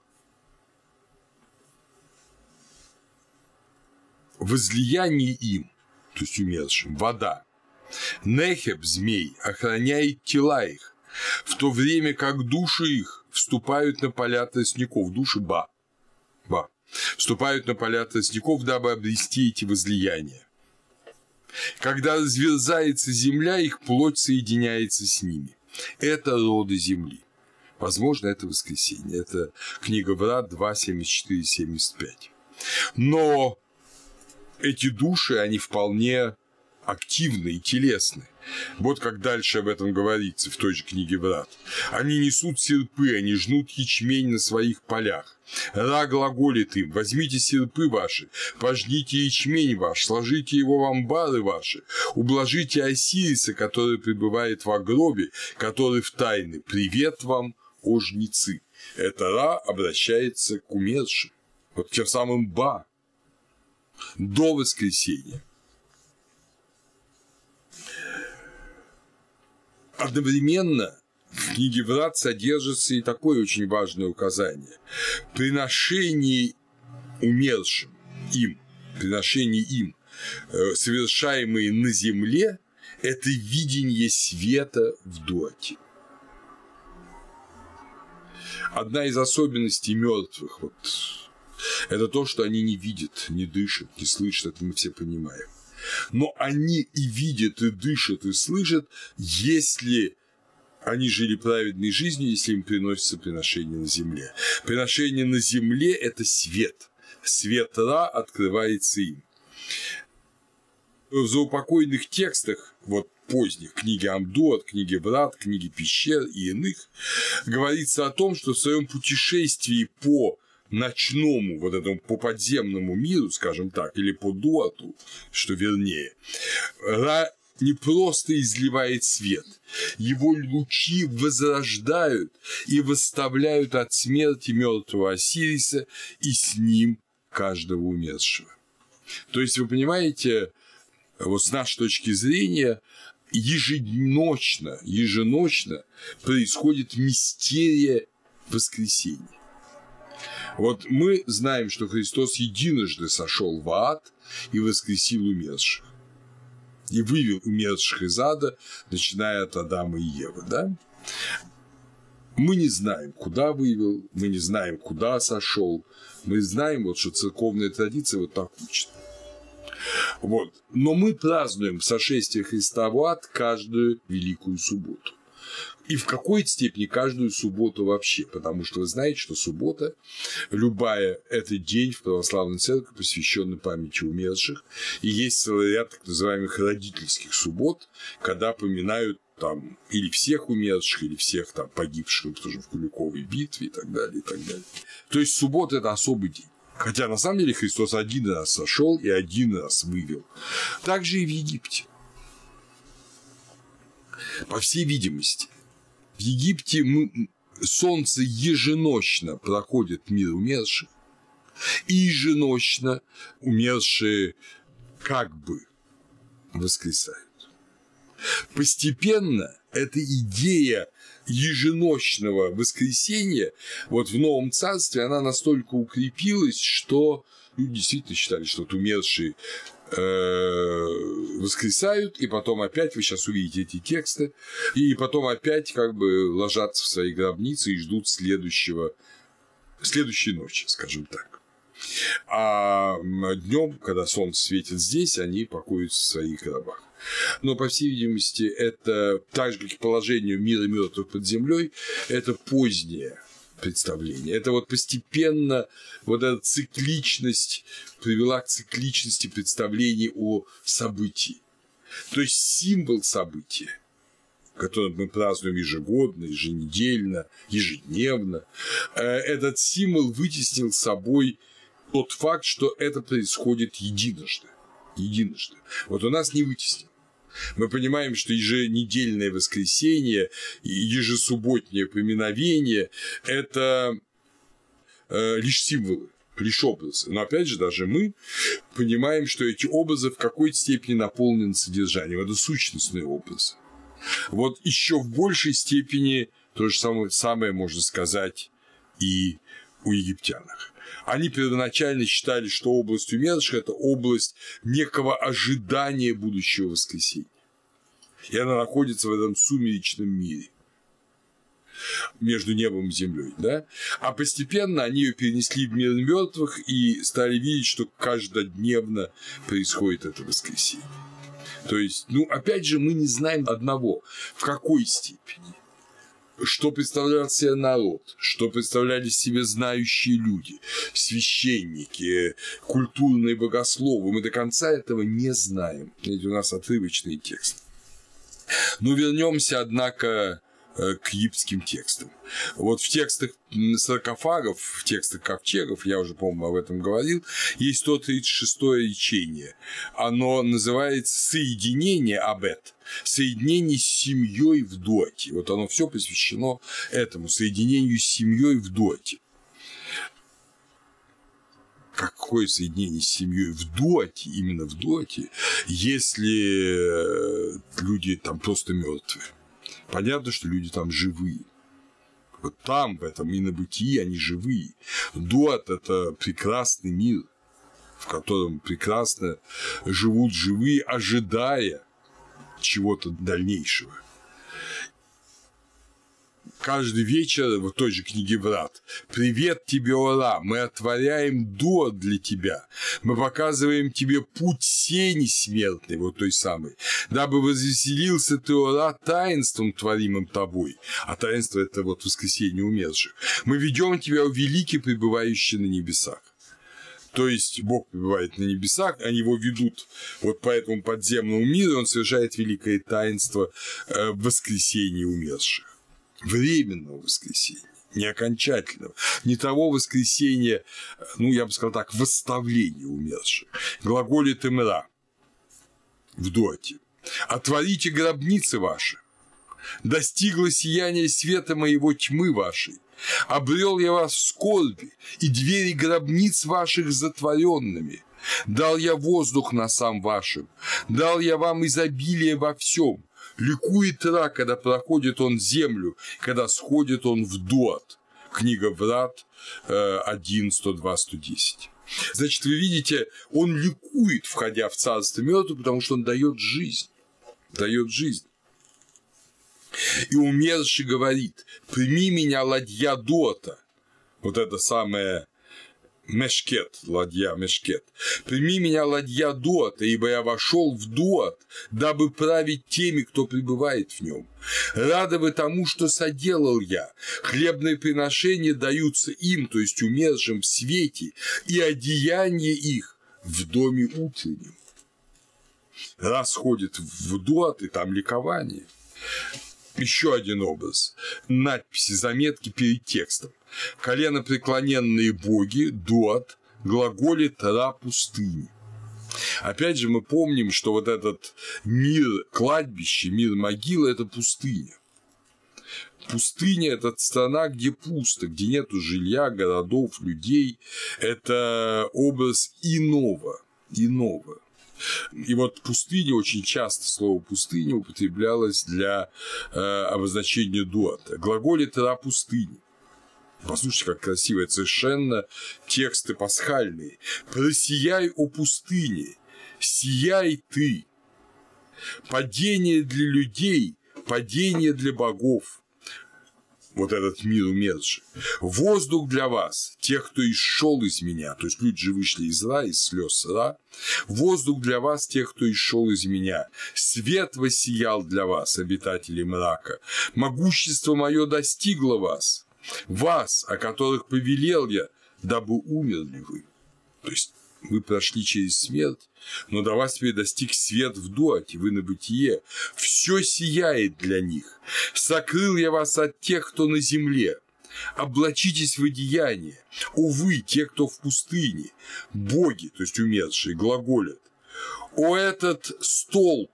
Возлияние им, то есть умершим, вода. Нехеб, змей, охраняет тела их, в то время как души их вступают на поля тростников, души ба, ба, вступают на поля тростников, дабы обрести эти возлияния. Когда разверзается земля, их плоть соединяется с ними. Это роды земли. Возможно, это воскресенье. Это книга Врат 2, 74, 75. Но эти души, они вполне активны и телесны. Вот как дальше об этом говорится в той же книге Врат. Они несут серпы, они жнут ячмень на своих полях. Ра глаголит им, возьмите серпы ваши, пожните ячмень ваш, сложите его в амбары ваши, ублажите Осириса, который пребывает в гробе, который в тайны. Привет вам, о жнецы. Это Ра обращается к умершим, вот тем самым Ба, до воскресения. Одновременно в книге Врат содержится и такое очень важное указание. Приношение умершим им, приношение им, э, совершаемые на земле, это видение света в доте. Одна из особенностей мертвых вот, это то, что они не видят, не дышат, не слышат, это мы все понимаем но они и видят, и дышат, и слышат, если они жили праведной жизнью, если им приносится приношение на земле. Приношение на земле – это свет. Свет Ра открывается им. В заупокойных текстах, вот поздних, книги Амдуат, книги Брат, книги Пещер и иных, говорится о том, что в своем путешествии по ночному, вот этому по подземному миру, скажем так, или по дуату, что вернее, Ра не просто изливает свет, его лучи возрождают и восставляют от смерти мертвого Осириса и с ним каждого умершего. То есть, вы понимаете, вот с нашей точки зрения, еженочно, еженочно происходит мистерия воскресения. Вот мы знаем, что Христос единожды сошел в ад и воскресил умерших. И вывел умерших из ада, начиная от Адама и Евы, да? Мы не знаем, куда вывел, мы не знаем, куда сошел. Мы знаем, вот, что церковная традиция вот так учит. Вот. Но мы празднуем сошествие Христа в ад каждую Великую Субботу и в какой-то степени каждую субботу вообще, потому что вы знаете, что суббота, любая, это день в православной церкви, посвященный памяти умерших, и есть целый ряд так называемых родительских суббот, когда поминают там или всех умерших, или всех там погибших, тоже в Куликовой битве и так далее, и так далее. То есть суббота – это особый день Хотя на самом деле Христос один раз сошел и один раз вывел. Так же и в Египте. По всей видимости, в Египте солнце еженочно проходит мир умерших, и еженочно умершие как бы воскресают. Постепенно эта идея еженочного воскресения вот в Новом Царстве, она настолько укрепилась, что люди действительно считали, что вот умершие воскресают, и потом опять, вы сейчас увидите эти тексты, и потом опять как бы ложатся в свои гробницы и ждут следующего, следующей ночи, скажем так. А днем, когда солнце светит здесь, они покоятся в своих гробах. Но, по всей видимости, это так же, как и положение мира мертвых под землей, это позднее представление. Это вот постепенно вот эта цикличность привела к цикличности представлений о событии. То есть символ события, который мы празднуем ежегодно, еженедельно, ежедневно, э, этот символ вытеснил собой тот факт, что это происходит единожды. Единожды. Вот у нас не вытеснил. Мы понимаем, что еженедельное воскресенье, ежесубботнее поминовение – это э, лишь символы, лишь образы. Но опять же, даже мы понимаем, что эти образы в какой-то степени наполнены содержанием. Это сущностные образы. Вот еще в большей степени то же самое, самое можно сказать и у египтянах. Они первоначально считали, что область умерших – это область некого ожидания будущего воскресения. И она находится в этом сумеречном мире между небом и землей, да? А постепенно они ее перенесли в мир мертвых и стали видеть, что каждодневно происходит это воскресенье. То есть, ну, опять же, мы не знаем одного, в какой степени что представлял себе народ, что представляли себе знающие люди, священники, культурные богословы. Мы до конца этого не знаем. Ведь у нас отрывочный текст. Но вернемся, однако, к египетским текстам. Вот в текстах саркофагов, в текстах ковчегов, я уже, по-моему, об этом говорил, есть 136-е речение. Оно называется «Соединение абет», соединение с семьей в доте. Вот оно все посвящено этому соединению с семьей в доте. Какое соединение с семьей в доте, именно в доте, если э, люди там просто мертвые? Понятно, что люди там живые. Вот там, в этом инобытии, они живые. Дуат – это прекрасный мир, в котором прекрасно живут живые, ожидая чего-то дальнейшего каждый вечер в той же книге Врат. «Привет тебе, Ора! Мы отворяем дуа для тебя. Мы показываем тебе путь сени смертной, вот той самой, дабы возвеселился ты, Ора, таинством, творимым тобой». А таинство – это вот воскресенье умерших. «Мы ведем тебя, о великий, пребывающий на небесах». То есть Бог пребывает на небесах, они его ведут вот по этому подземному миру, он совершает великое таинство э, воскресения умерших временного воскресения, не окончательного, не того воскресения, ну, я бы сказал так, восставления умерших. Глаголит имра в доте. «Отворите гробницы ваши, достигло сияние света моего тьмы вашей, обрел я вас в скорби, и двери гробниц ваших затворенными, дал я воздух на сам вашим, дал я вам изобилие во всем, Ликует Ра, когда проходит он землю, когда сходит он в Дуат. Книга Врат 1, 102, 110. Значит, вы видите, он ликует, входя в царство мертвых, потому что он дает жизнь. Дает жизнь. И умерший говорит, прими меня, ладья Дота. Вот это самое Мешкет, ладья Мешкет. Прими меня, ладья Дуата, ибо я вошел в Дуат, дабы править теми, кто пребывает в нем. Рада бы тому, что соделал я. Хлебные приношения даются им, то есть умершим в свете, и одеяние их в доме утреннем. Раз ходит в Дуат, и там ликование. Еще один образ. Надписи, заметки перед текстом колено преклоненные боги, дуат, глаголит «тра пустыни». Опять же, мы помним, что вот этот мир кладбище, мир могилы – это пустыня. Пустыня – это страна, где пусто, где нету жилья, городов, людей. Это образ иного, иного. И вот пустыня, очень часто слово пустыня употреблялось для э, обозначения дуата. Глаголит «ра пустыни». Послушайте, как красиво, это совершенно тексты пасхальные. «Просияй, о пустыне, сияй ты». Падение для людей, падение для богов вот этот мир умерший. Воздух для вас, тех, кто исшел из меня, то есть люди же вышли из ра, из слез ра. Воздух для вас, тех, кто исшел из меня. Свет воссиял для вас, обитатели мрака. Могущество мое достигло вас. Вас, о которых повелел я, дабы умерли вы. То есть вы прошли через смерть, но до вас теперь достиг свет в дуате, вы на бытие. Все сияет для них. Сокрыл я вас от тех, кто на земле. Облачитесь в одеяние. Увы, те, кто в пустыне. Боги, то есть умершие, глаголят. О этот столб,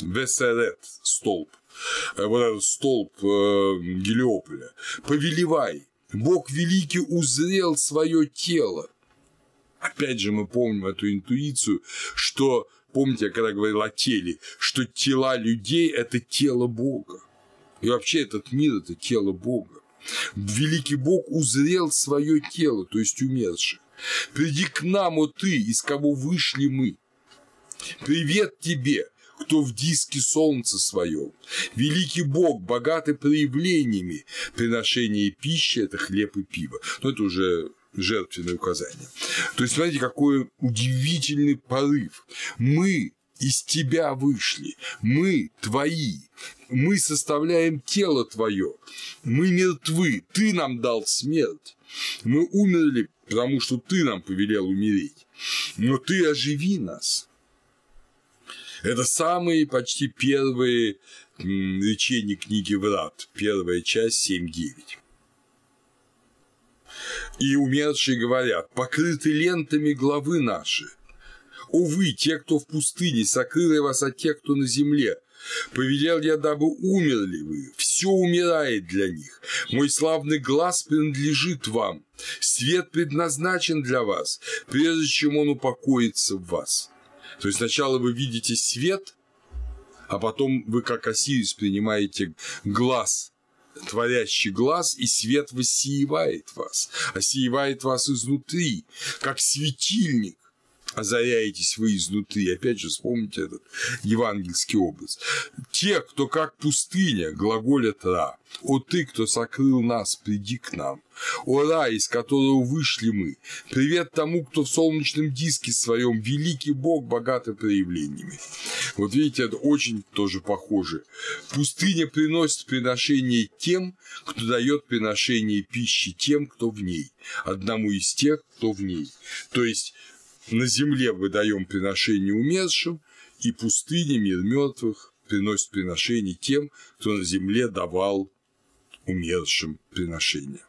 Весерет, столб, вот этот столб э, Гелиополя, повелевай, Бог великий узрел свое тело, опять же, мы помним эту интуицию, что, помните, я когда говорил о теле, что тела людей – это тело Бога. И вообще этот мир – это тело Бога. Великий Бог узрел свое тело, то есть умерших. Приди к нам, о ты, из кого вышли мы. Привет тебе, кто в диске солнца своем. Великий Бог, богатый проявлениями. Приношение пищи – это хлеб и пиво. Но это уже жертвенное указание. То есть, смотрите, какой удивительный порыв. Мы из тебя вышли, мы твои, мы составляем тело твое, мы мертвы, ты нам дал смерть, мы умерли, потому что ты нам повелел умереть, но ты оживи нас. Это самые почти первые речения книги Врат, первая часть 7-9. И умершие говорят, покрыты лентами главы наши. Увы, те, кто в пустыне, сокрыли вас от тех, кто на земле. Повелел я, дабы умерли вы. Все умирает для них. Мой славный глаз принадлежит вам. Свет предназначен для вас, прежде чем он упокоится в вас. То есть сначала вы видите свет, а потом вы, как Осирис, принимаете глаз творящий глаз, и свет воссиевает вас, осиевает вас изнутри, как светильник, озаряетесь вы изнутри. Опять же, вспомните этот евангельский образ. Те, кто как пустыня, глаголят «ра». «О ты, кто сокрыл нас, приди к нам». «О рай, из которого вышли мы». Привет тому, кто в солнечном диске своем великий Бог, богатый проявлениями. Вот видите, это очень тоже похоже. Пустыня приносит приношение тем, кто дает приношение пищи тем, кто в ней. Одному из тех, кто в ней. То есть на земле выдаем приношение умершим, и пустыня, мир мертвых, приносит приношение тем, кто на земле давал умершим приношения.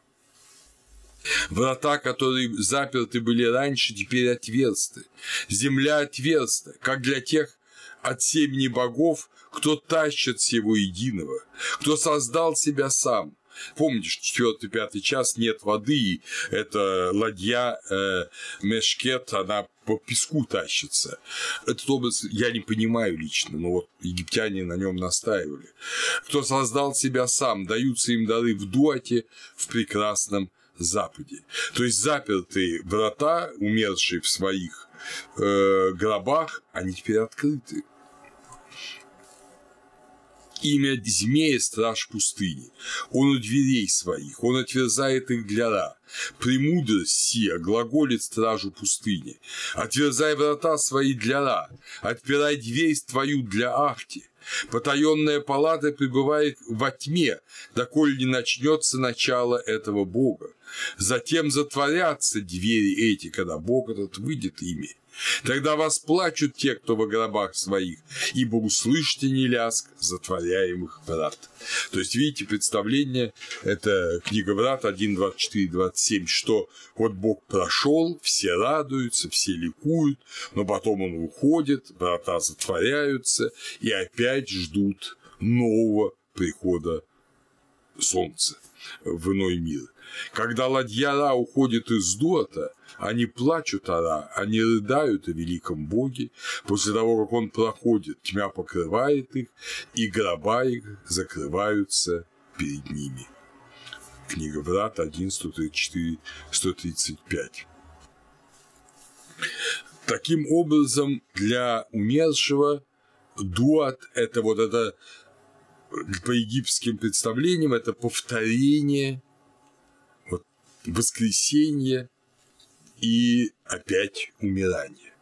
Врата, которые заперты были раньше, теперь отверсты. Земля отверста, как для тех от семени богов, кто тащит всего единого, кто создал себя сам, Помните, что четвертый, пятый час нет воды, и эта ладья э, Мешкет, она по песку тащится. Этот образ я не понимаю лично, но вот египтяне на нем настаивали. Кто создал себя сам, даются им дары в дуате в прекрасном Западе. То есть запертые врата, умершие в своих э, гробах, они теперь открыты имя змея страж пустыни. Он у дверей своих, он отверзает их для ра. Премудрость сия глаголит стражу пустыни. Отверзай врата свои для ра, отпирай дверь твою для ахти. Потаенная палата пребывает во тьме, доколе не начнется начало этого Бога. Затем затворятся двери эти, когда Бог этот выйдет ими. Тогда вас плачут те, кто во гробах своих, ибо услышите не ляск затворяемых врат. То есть, видите, представление – это книга врат 1, 24, 27, что вот Бог прошел, все радуются, все ликуют, но потом он уходит, врата затворяются и опять ждут нового прихода солнца в иной мир. Когда ладьяра уходит из дуата, они плачут ара, они рыдают о великом Боге. После того, как он проходит, тьмя покрывает их, и гроба их закрываются перед ними. Книга Врат 1, 134, 135. Таким образом, для умершего дуат – это вот это по египетским представлениям это повторение вот, воскресения и опять умирание.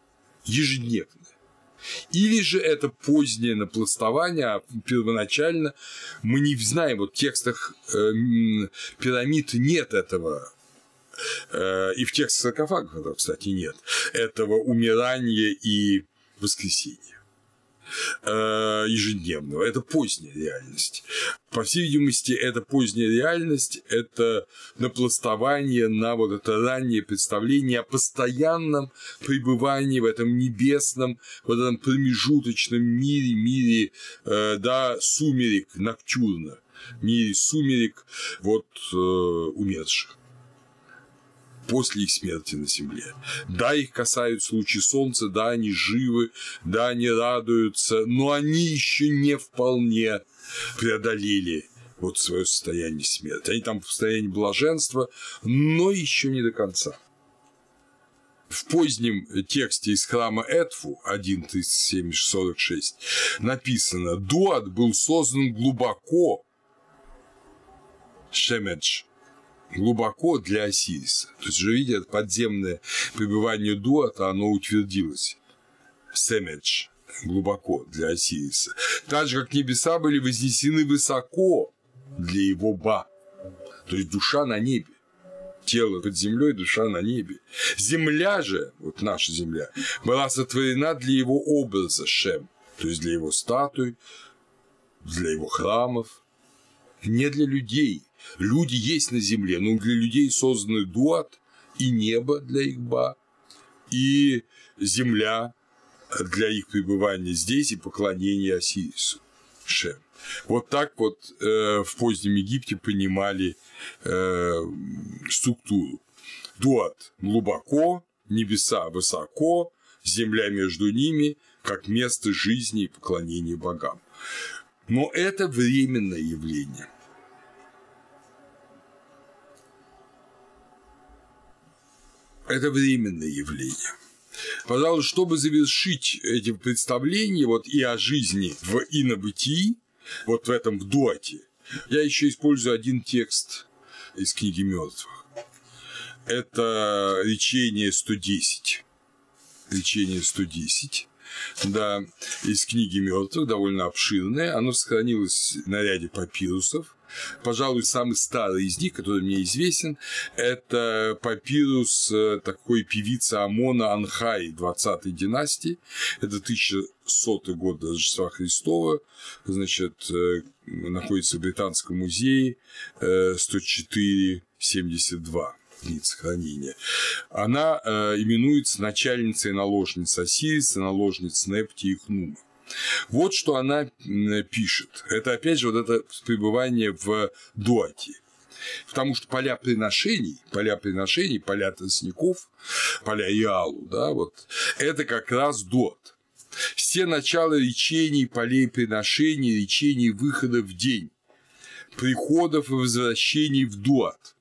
Ежедневно. Или же это позднее напластование, а первоначально мы не знаем, вот в текстах э, пирамид нет этого э, и в текстах саркофагов, кстати, нет этого умирания и воскресения. Э, ежедневного. Это поздняя реальность. По всей видимости, это поздняя реальность, это напластование на вот это раннее представление о постоянном пребывании в этом небесном, в этом промежуточном мире, мире, э, да, сумерек, ноктюрна, мире сумерек вот э, умерших после их смерти на земле. Да, их касаются лучи солнца, да, они живы, да, они радуются, но они еще не вполне преодолели вот свое состояние смерти. Они там в состоянии блаженства, но еще не до конца. В позднем тексте из храма Этфу 1.37.46 написано «Дуат был создан глубоко, Шемедж, глубоко для Осириса. То есть уже видят подземное пребывание Дуата, оно утвердилось. Семедж глубоко для Осириса. Так же, как небеса были вознесены высоко для его Ба. То есть душа на небе. Тело под землей, душа на небе. Земля же, вот наша земля, была сотворена для его образа Шем, то есть для его статуй, для его храмов, не для людей, Люди есть на земле, но для людей созданы дуат и небо для их ба, и земля для их пребывания здесь и поклонения Осирису. Шем. Вот так вот э, в позднем Египте понимали э, структуру. Дуат глубоко, небеса высоко, земля между ними, как место жизни и поклонения богам. Но это временное явление. Это временное явление. Пожалуй, чтобы завершить эти представления вот и о жизни в инобытии, вот в этом в дуате, я еще использую один текст из книги мертвых. Это речение 110. Речение 110 да, из книги мертвых, довольно обширное. Оно сохранилось на ряде папирусов. Пожалуй, самый старый из них, который мне известен, это папирус э, такой певицы Амона Анхай 20-й династии. Это 1100 год Рождества Христова. Значит, э, находится в Британском музее 104-72 гниц хранения. Она э, именуется начальницей наложницы Осириса, наложниц Непти и Хнума. Вот что она пишет. Это опять же вот это пребывание в дуате. Потому что поля приношений, поля приношений, поля тростников, поля Иалу, да, вот, это как раз дуат. Все начала речений, полей приношений, речений выхода в день, приходов и возвращений в дуат,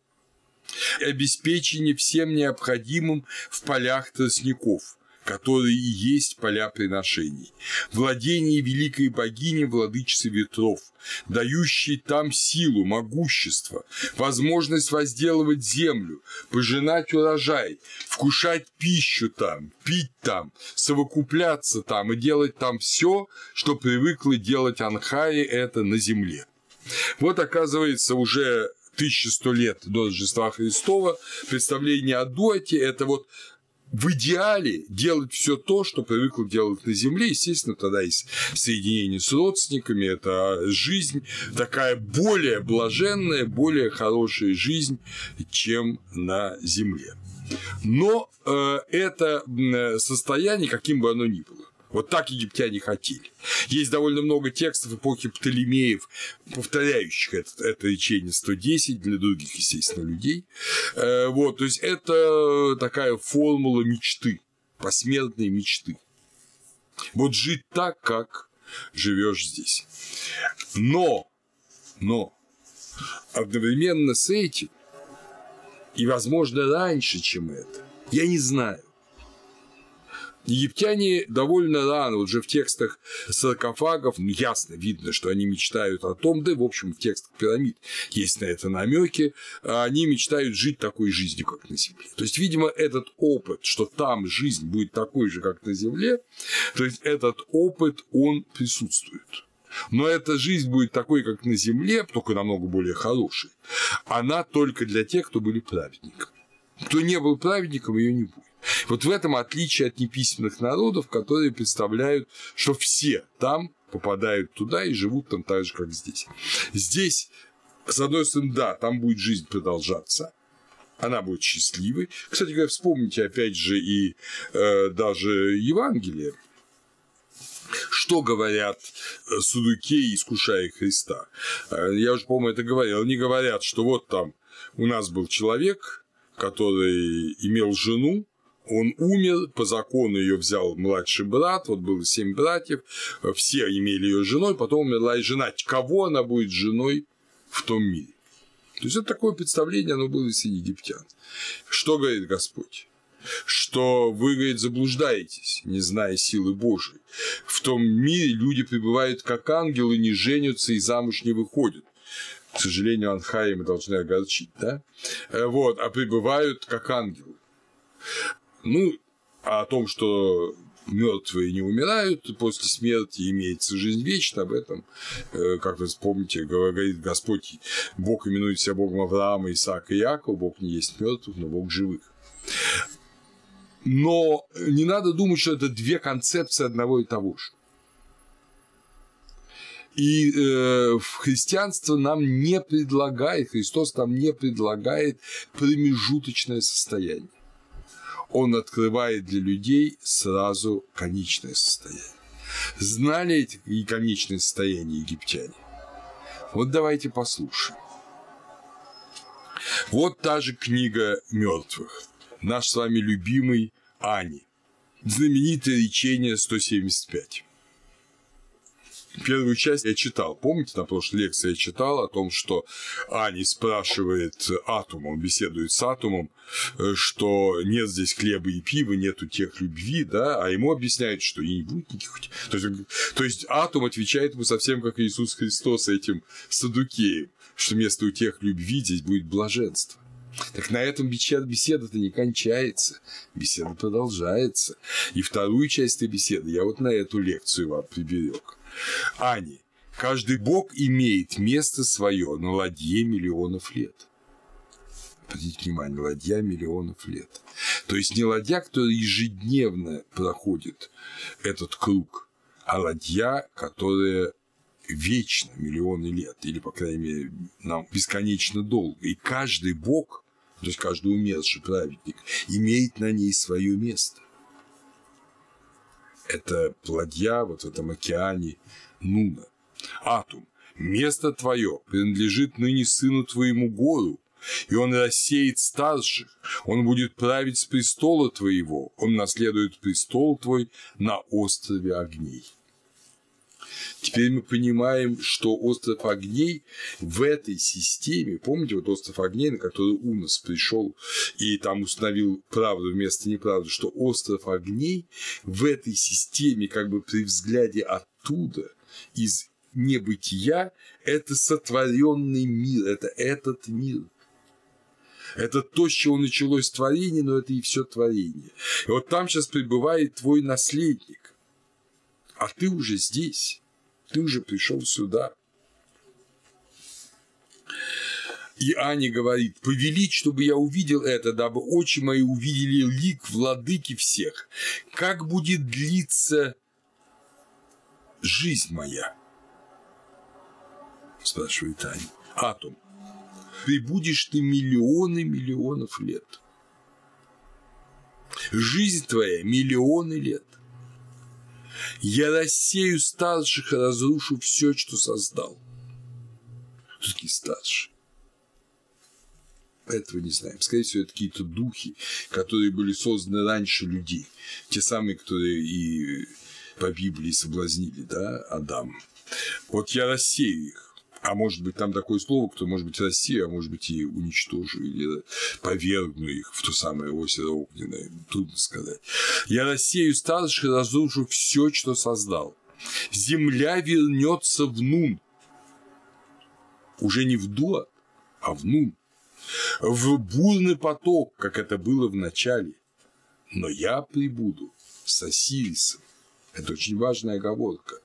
обеспечение всем необходимым в полях тростников – которые и есть поля приношений, владение великой богини владычицы ветров, дающей там силу, могущество, возможность возделывать землю, пожинать урожай, вкушать пищу там, пить там, совокупляться там и делать там все, что привыкла делать Анхаи это на земле. Вот оказывается уже 1100 лет до Рождества Христова представление о дуате – это вот в идеале делать все то, что привыкла делать на Земле. Естественно, тогда есть соединение с родственниками, это жизнь такая более блаженная, более хорошая жизнь, чем на Земле. Но э, это состояние, каким бы оно ни было, вот так египтяне хотели. Есть довольно много текстов эпохи Птолемеев, повторяющих это, это речение 110 для других, естественно, людей. Э, вот, то есть это такая формула мечты, посмертной мечты. Вот жить так, как живешь здесь. Но, но, одновременно с этим, и, возможно, раньше, чем это, я не знаю, Египтяне довольно рано, уже в текстах саркофагов, ну, ясно видно, что они мечтают о том, да, в общем, в текстах пирамид есть на это намеки, они мечтают жить такой жизнью, как на Земле. То есть, видимо, этот опыт, что там жизнь будет такой же, как на Земле, то есть этот опыт, он присутствует. Но эта жизнь будет такой, как на Земле, только намного более хорошей. Она только для тех, кто были праведниками. Кто не был праведником, ее не будет. Вот в этом отличие от неписьменных народов, которые представляют, что все там попадают туда и живут там так же, как здесь. Здесь, с одной стороны, да, там будет жизнь продолжаться, она будет счастливой. Кстати говоря, вспомните опять же и э, даже Евангелие, что говорят э, судуки, искушая Христа. Э, я уже, по-моему, это говорил. Они говорят, что вот там у нас был человек, который имел жену, он умер, по закону ее взял младший брат, вот было семь братьев, все имели ее женой, потом умерла и жена. Кого она будет женой в том мире? То есть это такое представление, оно было среди египтян. Что говорит Господь? Что вы, говорит, заблуждаетесь, не зная силы Божией. В том мире люди пребывают как ангелы, не женятся и замуж не выходят. К сожалению, Анхаи мы должны огорчить, да? Э, вот, а пребывают как ангелы. Ну, а о том, что мертвые не умирают, после смерти имеется жизнь вечная, об этом, э, как вы вспомните, говорит Господь, Бог именует себя Богом Авраама, Исаака и Якова, Бог не есть мертвых, но Бог живых. Но не надо думать, что это две концепции одного и того же. И э, христианство нам не предлагает, Христос нам не предлагает промежуточное состояние он открывает для людей сразу конечное состояние. Знали эти и конечное состояние египтяне? Вот давайте послушаем. Вот та же книга мертвых. Наш с вами любимый Ани. Знаменитое речение 175. Первую часть я читал. Помните, на прошлой лекции я читал о том, что Ани спрашивает Атом, он беседует с Атомом, э, что нет здесь хлеба и пива, нету тех любви, да, а ему объясняют, что и не будет никаких... То есть, то есть Атом отвечает ему совсем как Иисус Христос этим Садукеем, что вместо у тех любви здесь будет блаженство. Так на этом беседа-то не кончается, беседа продолжается. И вторую часть этой беседы я вот на эту лекцию вам приберег. Ани, каждый бог имеет место свое на ладье миллионов лет. Обратите внимание, ладья миллионов лет. То есть не ладья, которая ежедневно проходит этот круг, а ладья, которая вечно, миллионы лет, или, по крайней мере, нам бесконечно долго. И каждый бог, то есть каждый умерший праведник, имеет на ней свое место это ладья вот в этом океане Нуна. Атум, место твое принадлежит ныне сыну твоему гору, и он рассеет старших, он будет править с престола твоего, он наследует престол твой на острове огней. Теперь мы понимаем, что остров огней в этой системе, помните, вот остров огней, на который Унос пришел и там установил правду вместо неправды, что остров огней в этой системе, как бы при взгляде оттуда, из небытия, это сотворенный мир, это этот мир. Это то, с чего началось творение, но это и все творение. И вот там сейчас пребывает твой наследник, а ты уже здесь ты уже пришел сюда. И Аня говорит, повелить, чтобы я увидел это, дабы очи мои увидели лик владыки всех. Как будет длиться жизнь моя? Спрашивает Аня. Атом. Прибудешь ты миллионы миллионов лет. Жизнь твоя миллионы лет. Я рассею старших и разрушу все, что создал. Такие старшие? Этого не знаем. Скорее всего, это какие-то духи, которые были созданы раньше людей. Те самые, которые и по Библии соблазнили, да, Адам. Вот я рассею их. А может быть, там такое слово, кто может быть Россия, а может быть и уничтожу или повергну их в то самое озеро огненное. Трудно сказать. Я рассею старших разрушу все, что создал. Земля вернется в Нун. Уже не в Дуа, а в Нун. В бурный поток, как это было в начале. Но я прибуду с Осирисом. Это очень важная оговорка.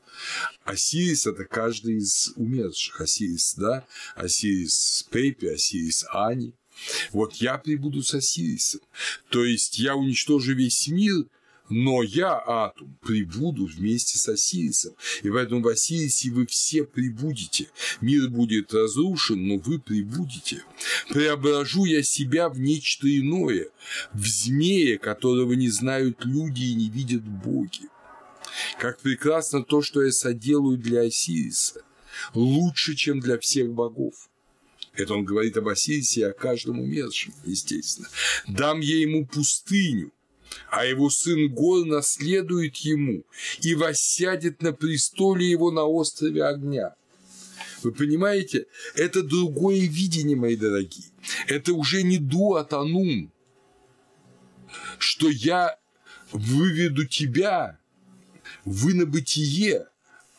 Осирис – это каждый из умерших. Осирис, да, Осирис Пепи, Осирис Ани. Вот я прибуду с Осирисом. То есть я уничтожу весь мир, но я, Атум, прибуду вместе с Осирисом, и поэтому в Осирисе вы все прибудете. Мир будет разрушен, но вы прибудете. Преображу я себя в нечто иное, в змея, которого не знают люди и не видят боги. Как прекрасно то, что я соделаю для Осириса, лучше, чем для всех богов. Это он говорит об Осирисе и о каждом умершем, естественно. Дам я ему пустыню, а его сын Гор наследует ему и воссядет на престоле его на острове огня. Вы понимаете, это другое видение, мои дорогие. Это уже не дуатанум, что я выведу тебя вы на бытие,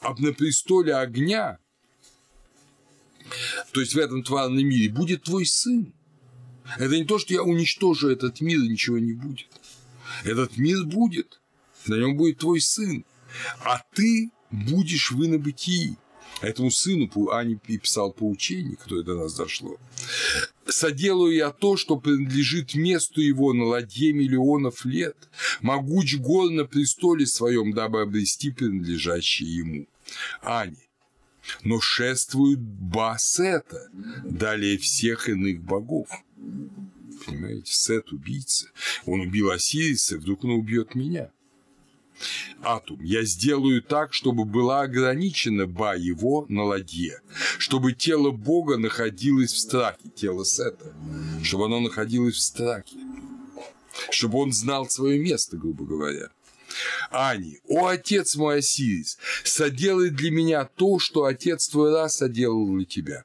а на престоле огня, то есть в этом тварном мире, будет твой сын. Это не то, что я уничтожу этот мир, и ничего не будет. Этот мир будет, на нем будет твой сын, а ты будешь в инобытии. Этому сыну Ани писал поучение, которое до нас дошло. «Соделаю я то, что принадлежит месту его на ладье миллионов лет, могуч гор на престоле своем, дабы обрести принадлежащее ему». Ани. Но шествует Басета, далее всех иных богов. Понимаете, Сет убийца. Он убил Осириса, вдруг он убьет меня атум. Я сделаю так, чтобы была ограничена ба его на ладье, чтобы тело Бога находилось в страхе, тело Сета, чтобы оно находилось в страхе, чтобы он знал свое место, грубо говоря. Ани, о отец мой Осирис, соделай для меня то, что отец твой раз соделал для тебя.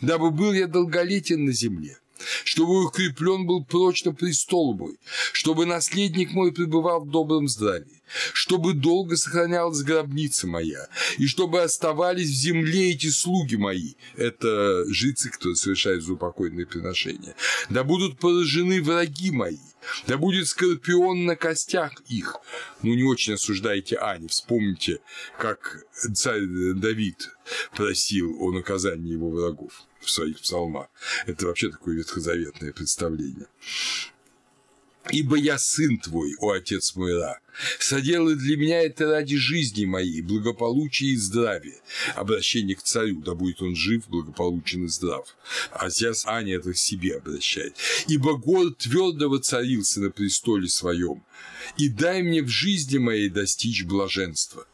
Дабы был я долголетен на земле, чтобы укреплен был прочно престол мой, чтобы наследник мой пребывал в добром здравии, чтобы долго сохранялась гробница моя, и чтобы оставались в земле эти слуги мои, это жицы, кто совершает злоупокойные приношения, да будут поражены враги мои, да будет скорпион на костях их. Ну, не очень осуждайте Ани. Вспомните, как царь Давид просил о наказании его врагов в своих псалмах. Это вообще такое ветхозаветное представление. Ибо я сын твой, о отец мой Ра, соделай для меня это ради жизни моей, благополучия и здравия. Обращение к царю, да будет он жив, благополучен и здрав. А сейчас Аня это к себе обращает. Ибо город твердо воцарился на престоле своем, и дай мне в жизни моей достичь блаженства.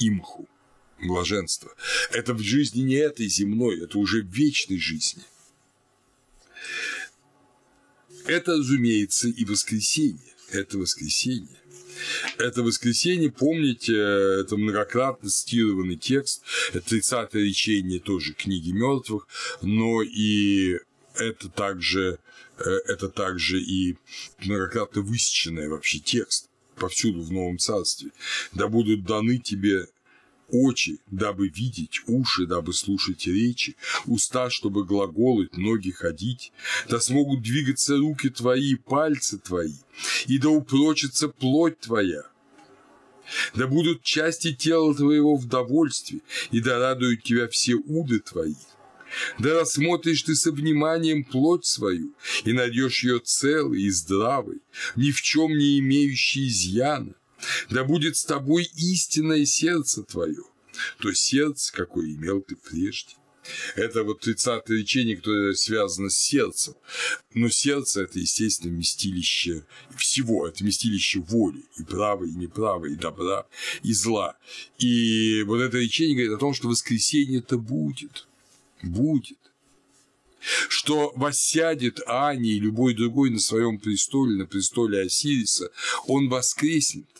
Имху блаженство. Это в жизни не этой земной, это уже в вечной жизни. Это, разумеется, и воскресенье. Это воскресенье. Это воскресенье, помните, это многократно цитированный текст, это 30 речение тоже книги мертвых, но и это также, э, это также и многократно высеченный вообще текст повсюду в Новом Царстве. Да будут даны тебе очи, дабы видеть, уши, дабы слушать речи, уста, чтобы глаголать, ноги ходить, да смогут двигаться руки твои и пальцы твои, и да упрочится плоть твоя. Да будут части тела твоего в довольстве, и да радуют тебя все уды твои. Да рассмотришь ты со вниманием плоть свою, и найдешь ее целой и здравой, ни в чем не имеющей изъяна. Да будет с тобой истинное сердце твое, то сердце, какое имел ты прежде. Это вот 30 речение, которое связано с сердцем. Но сердце – это, естественно, местилище всего. Это местилище воли и права, и неправа, и добра, и зла. И вот это речение говорит о том, что воскресенье-то будет. Будет что воссядет Ани и любой другой на своем престоле, на престоле Осириса, он воскреснет.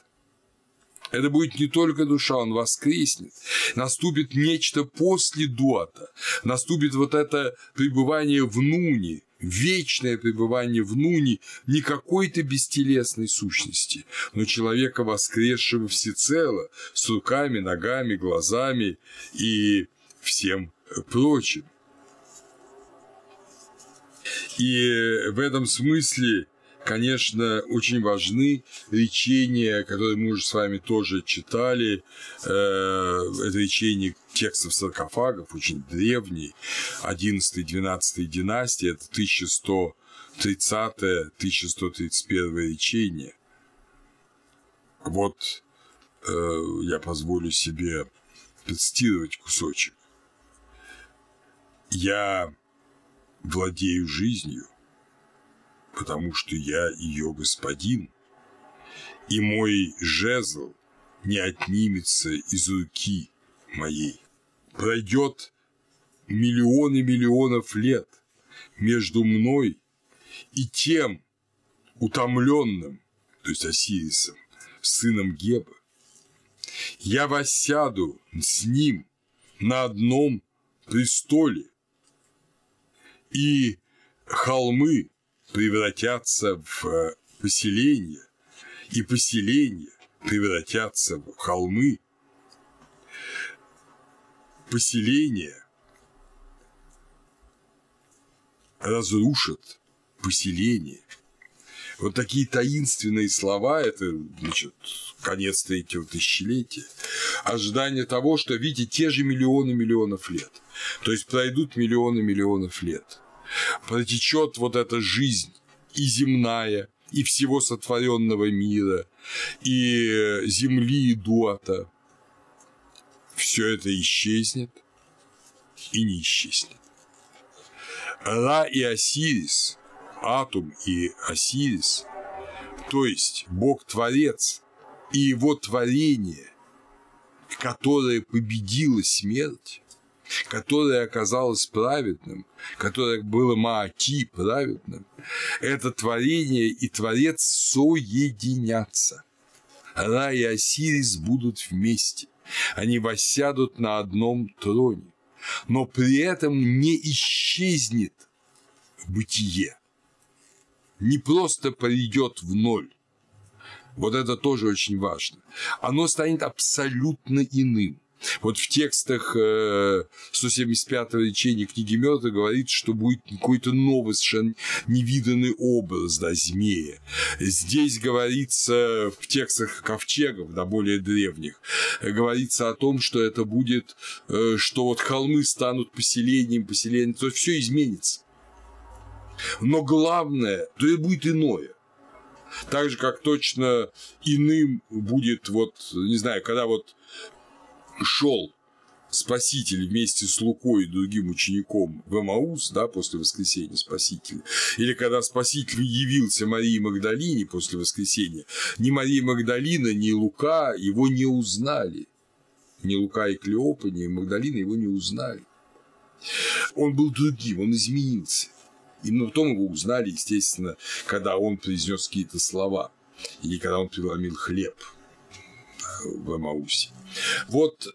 Это будет не только душа, он воскреснет. Наступит нечто после дуата. Наступит вот это пребывание в нуне, вечное пребывание в нуне не какой-то бестелесной сущности, но человека, воскресшего всецело, с руками, ногами, глазами и всем прочим. И в этом смысле конечно, очень важны речения, которые мы уже с вами тоже читали. Э, это речение текстов саркофагов, очень древний, 11-12 династии, это 1130-1131 речение. Вот э, я позволю себе процитировать кусочек. Я владею жизнью, потому что я ее господин, и мой жезл не отнимется из руки моей. Пройдет миллионы миллионов лет между мной и тем утомленным, то есть Осирисом, сыном Геба. Я воссяду с ним на одном престоле, и холмы превратятся в э, поселения, и поселения превратятся в холмы, поселения разрушат поселение. Вот такие таинственные слова – это, значит, конец третьего тысячелетия. Ожидание того, что, видите, те же миллионы миллионов лет. То есть пройдут миллионы миллионов лет – протечет вот эта жизнь и земная, и всего сотворенного мира, и земли, и дуата. Все это исчезнет и не исчезнет. Ра и Осирис, Атум и Осирис, то есть Бог-творец и его творение, которое победило смерть, которое оказалось праведным, которое было Маати праведным, это творение и Творец соединятся. Ра и Осирис будут вместе, они воссядут на одном троне, но при этом не исчезнет бытие, не просто придет в ноль, вот это тоже очень важно. Оно станет абсолютно иным. Вот в текстах 175-го э, речения книги Мёртва говорит, что будет какой-то новый, совершенно невиданный образ да, змея. Здесь говорится в текстах ковчегов, да, более древних, говорится о том, что это будет, э, что вот холмы станут поселением, поселением, то все изменится. Но главное, то это будет иное. Так же, как точно иным будет, вот, не знаю, когда вот шел Спаситель вместе с Лукой и другим учеником в Эмаус, да, после воскресения Спасителя, или когда Спаситель явился Марии Магдалине после воскресения, ни Мария Магдалина, ни Лука его не узнали. Ни Лука и Клеопа, ни Магдалина его не узнали. Он был другим, он изменился. И потом его узнали, естественно, когда он произнес какие-то слова, или когда он преломил хлеб в Эмаусе. Вот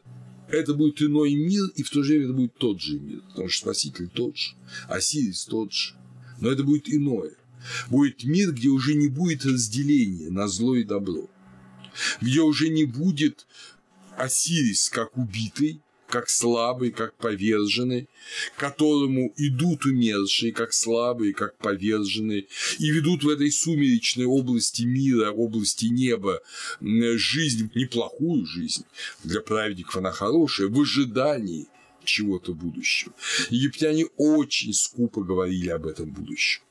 это будет иной мир, и в то же время это будет тот же мир, потому что Спаситель тот же, Осирис тот же, но это будет иное. Будет мир, где уже не будет разделения на зло и добро, где уже не будет Осирис как убитый, как слабый, как поверженный, к которому идут умершие, как слабые, как поверженные, и ведут в этой сумеречной области мира, области неба жизнь, неплохую жизнь, для праведников она хорошая, в ожидании чего-то будущего. Египтяне очень скупо говорили об этом будущем.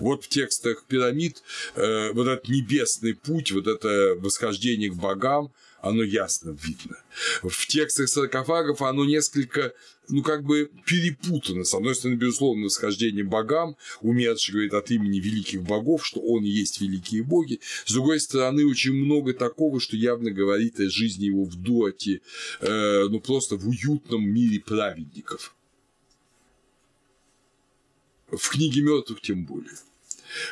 Вот в текстах пирамид э, вот этот небесный путь, вот это восхождение к богам, оно ясно видно. В текстах саркофагов оно несколько, ну, как бы перепутано. С одной стороны, безусловно, восхождение богам, умерший говорит от имени великих богов, что он и есть великие боги. С другой стороны, очень много такого, что явно говорит о жизни его в дуоте, э, ну, просто в уютном мире праведников. В книге мертвых тем более.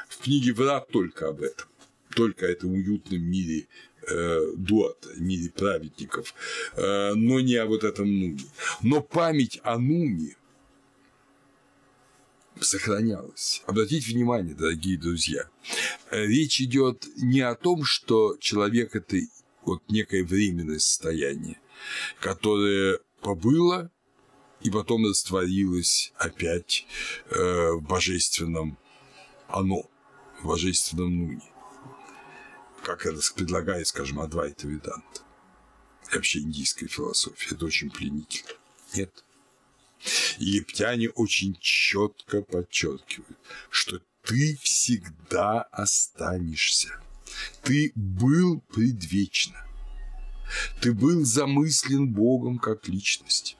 В книге врат только об этом. Только о этом уютном мире э, дуата, мире праведников, э, но не о вот этом Нуне. Но память о Нуне сохранялась. Обратите внимание, дорогие друзья, речь идет не о том, что человек это вот некое временное состояние, которое побыло и потом растворилось опять э, в божественном оно, в божественном нуне как это предлагает, скажем, Адвайта Веданта. И вообще индийская философия. Это очень пленительно. Нет. Египтяне очень четко подчеркивают, что ты всегда останешься. Ты был предвечно. Ты был замыслен Богом как личность.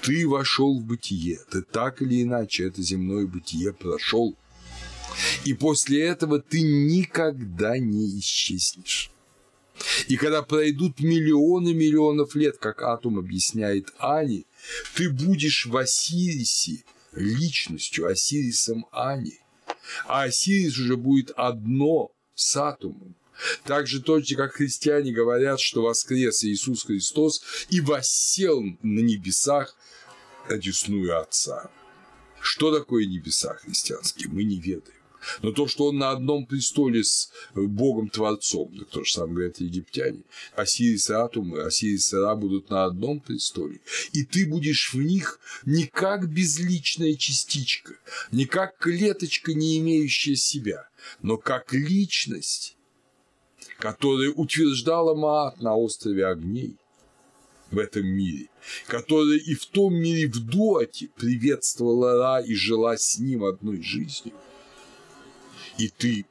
Ты вошел в бытие. Ты так или иначе это земное бытие прошел и после этого ты никогда не исчезнешь. И когда пройдут миллионы миллионов лет, как Атом объясняет Ани, ты будешь в Осирисе личностью, Осирисом Ани. А Осирис уже будет одно с Атомом. Так же точно, как христиане говорят, что воскрес Иисус Христос и воссел на небесах одесную Отца. Что такое небеса христианские, мы не ведаем. Но то, что он на одном престоле с э, Богом-творцом, так то же самое говорят египтяне, Осирис и Атум, Осирис и Ра будут на одном престоле, и ты будешь в них не как безличная частичка, не как клеточка, не имеющая себя, но как личность, которая утверждала Маат на острове огней в этом мире, которая и в том мире в Дуате приветствовала Ра и жила с ним одной жизнью – и ты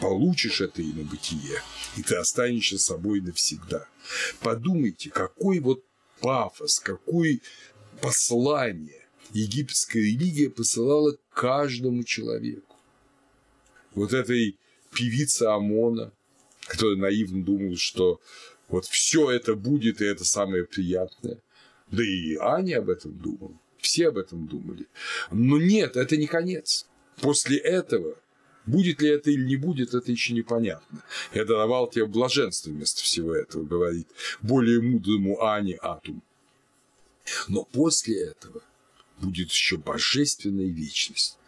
получишь это инобытие, и ты останешься собой навсегда. Подумайте, какой вот пафос, какое послание египетская религия посылала каждому человеку. Вот этой певице Амона, которая наивно думала, что вот все это будет, и это самое приятное. Да и Аня об этом думала. Все об этом думали. Но нет, это не конец. После этого Будет ли это или не будет, это еще непонятно. Я даровал тебе блаженство вместо всего этого, говорит более мудрому Ани Атум. Но после этого будет еще божественная вечность.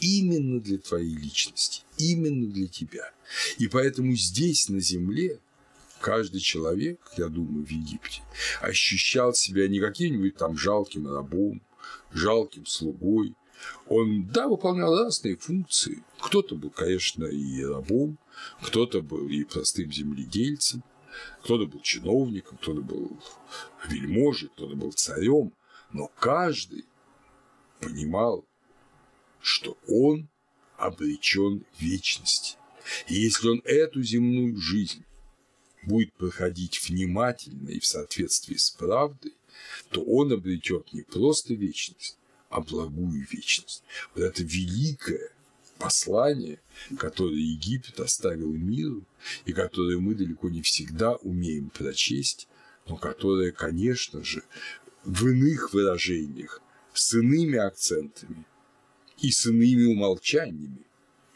Именно для твоей личности, именно для тебя. И поэтому здесь, на земле, каждый человек, я думаю, в Египте, ощущал себя не каким-нибудь там жалким рабом, жалким слугой, он, да, выполнял разные функции. Кто-то был, конечно, и рабом, кто-то был и простым земледельцем, кто-то был чиновником, кто-то был вельможей, кто-то был царем, но каждый понимал, что он обречен вечности. И если он эту земную жизнь будет проходить внимательно и в соответствии с правдой, то он обретет не просто вечность, а благую вечность. Вот это великое послание, которое Египет оставил миру, и которое мы далеко не всегда умеем прочесть, но которое, конечно же, в иных выражениях, с иными акцентами и с иными умолчаниями,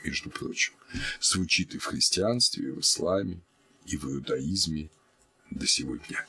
между прочим, звучит и в христианстве, и в исламе, и в иудаизме до сегодня.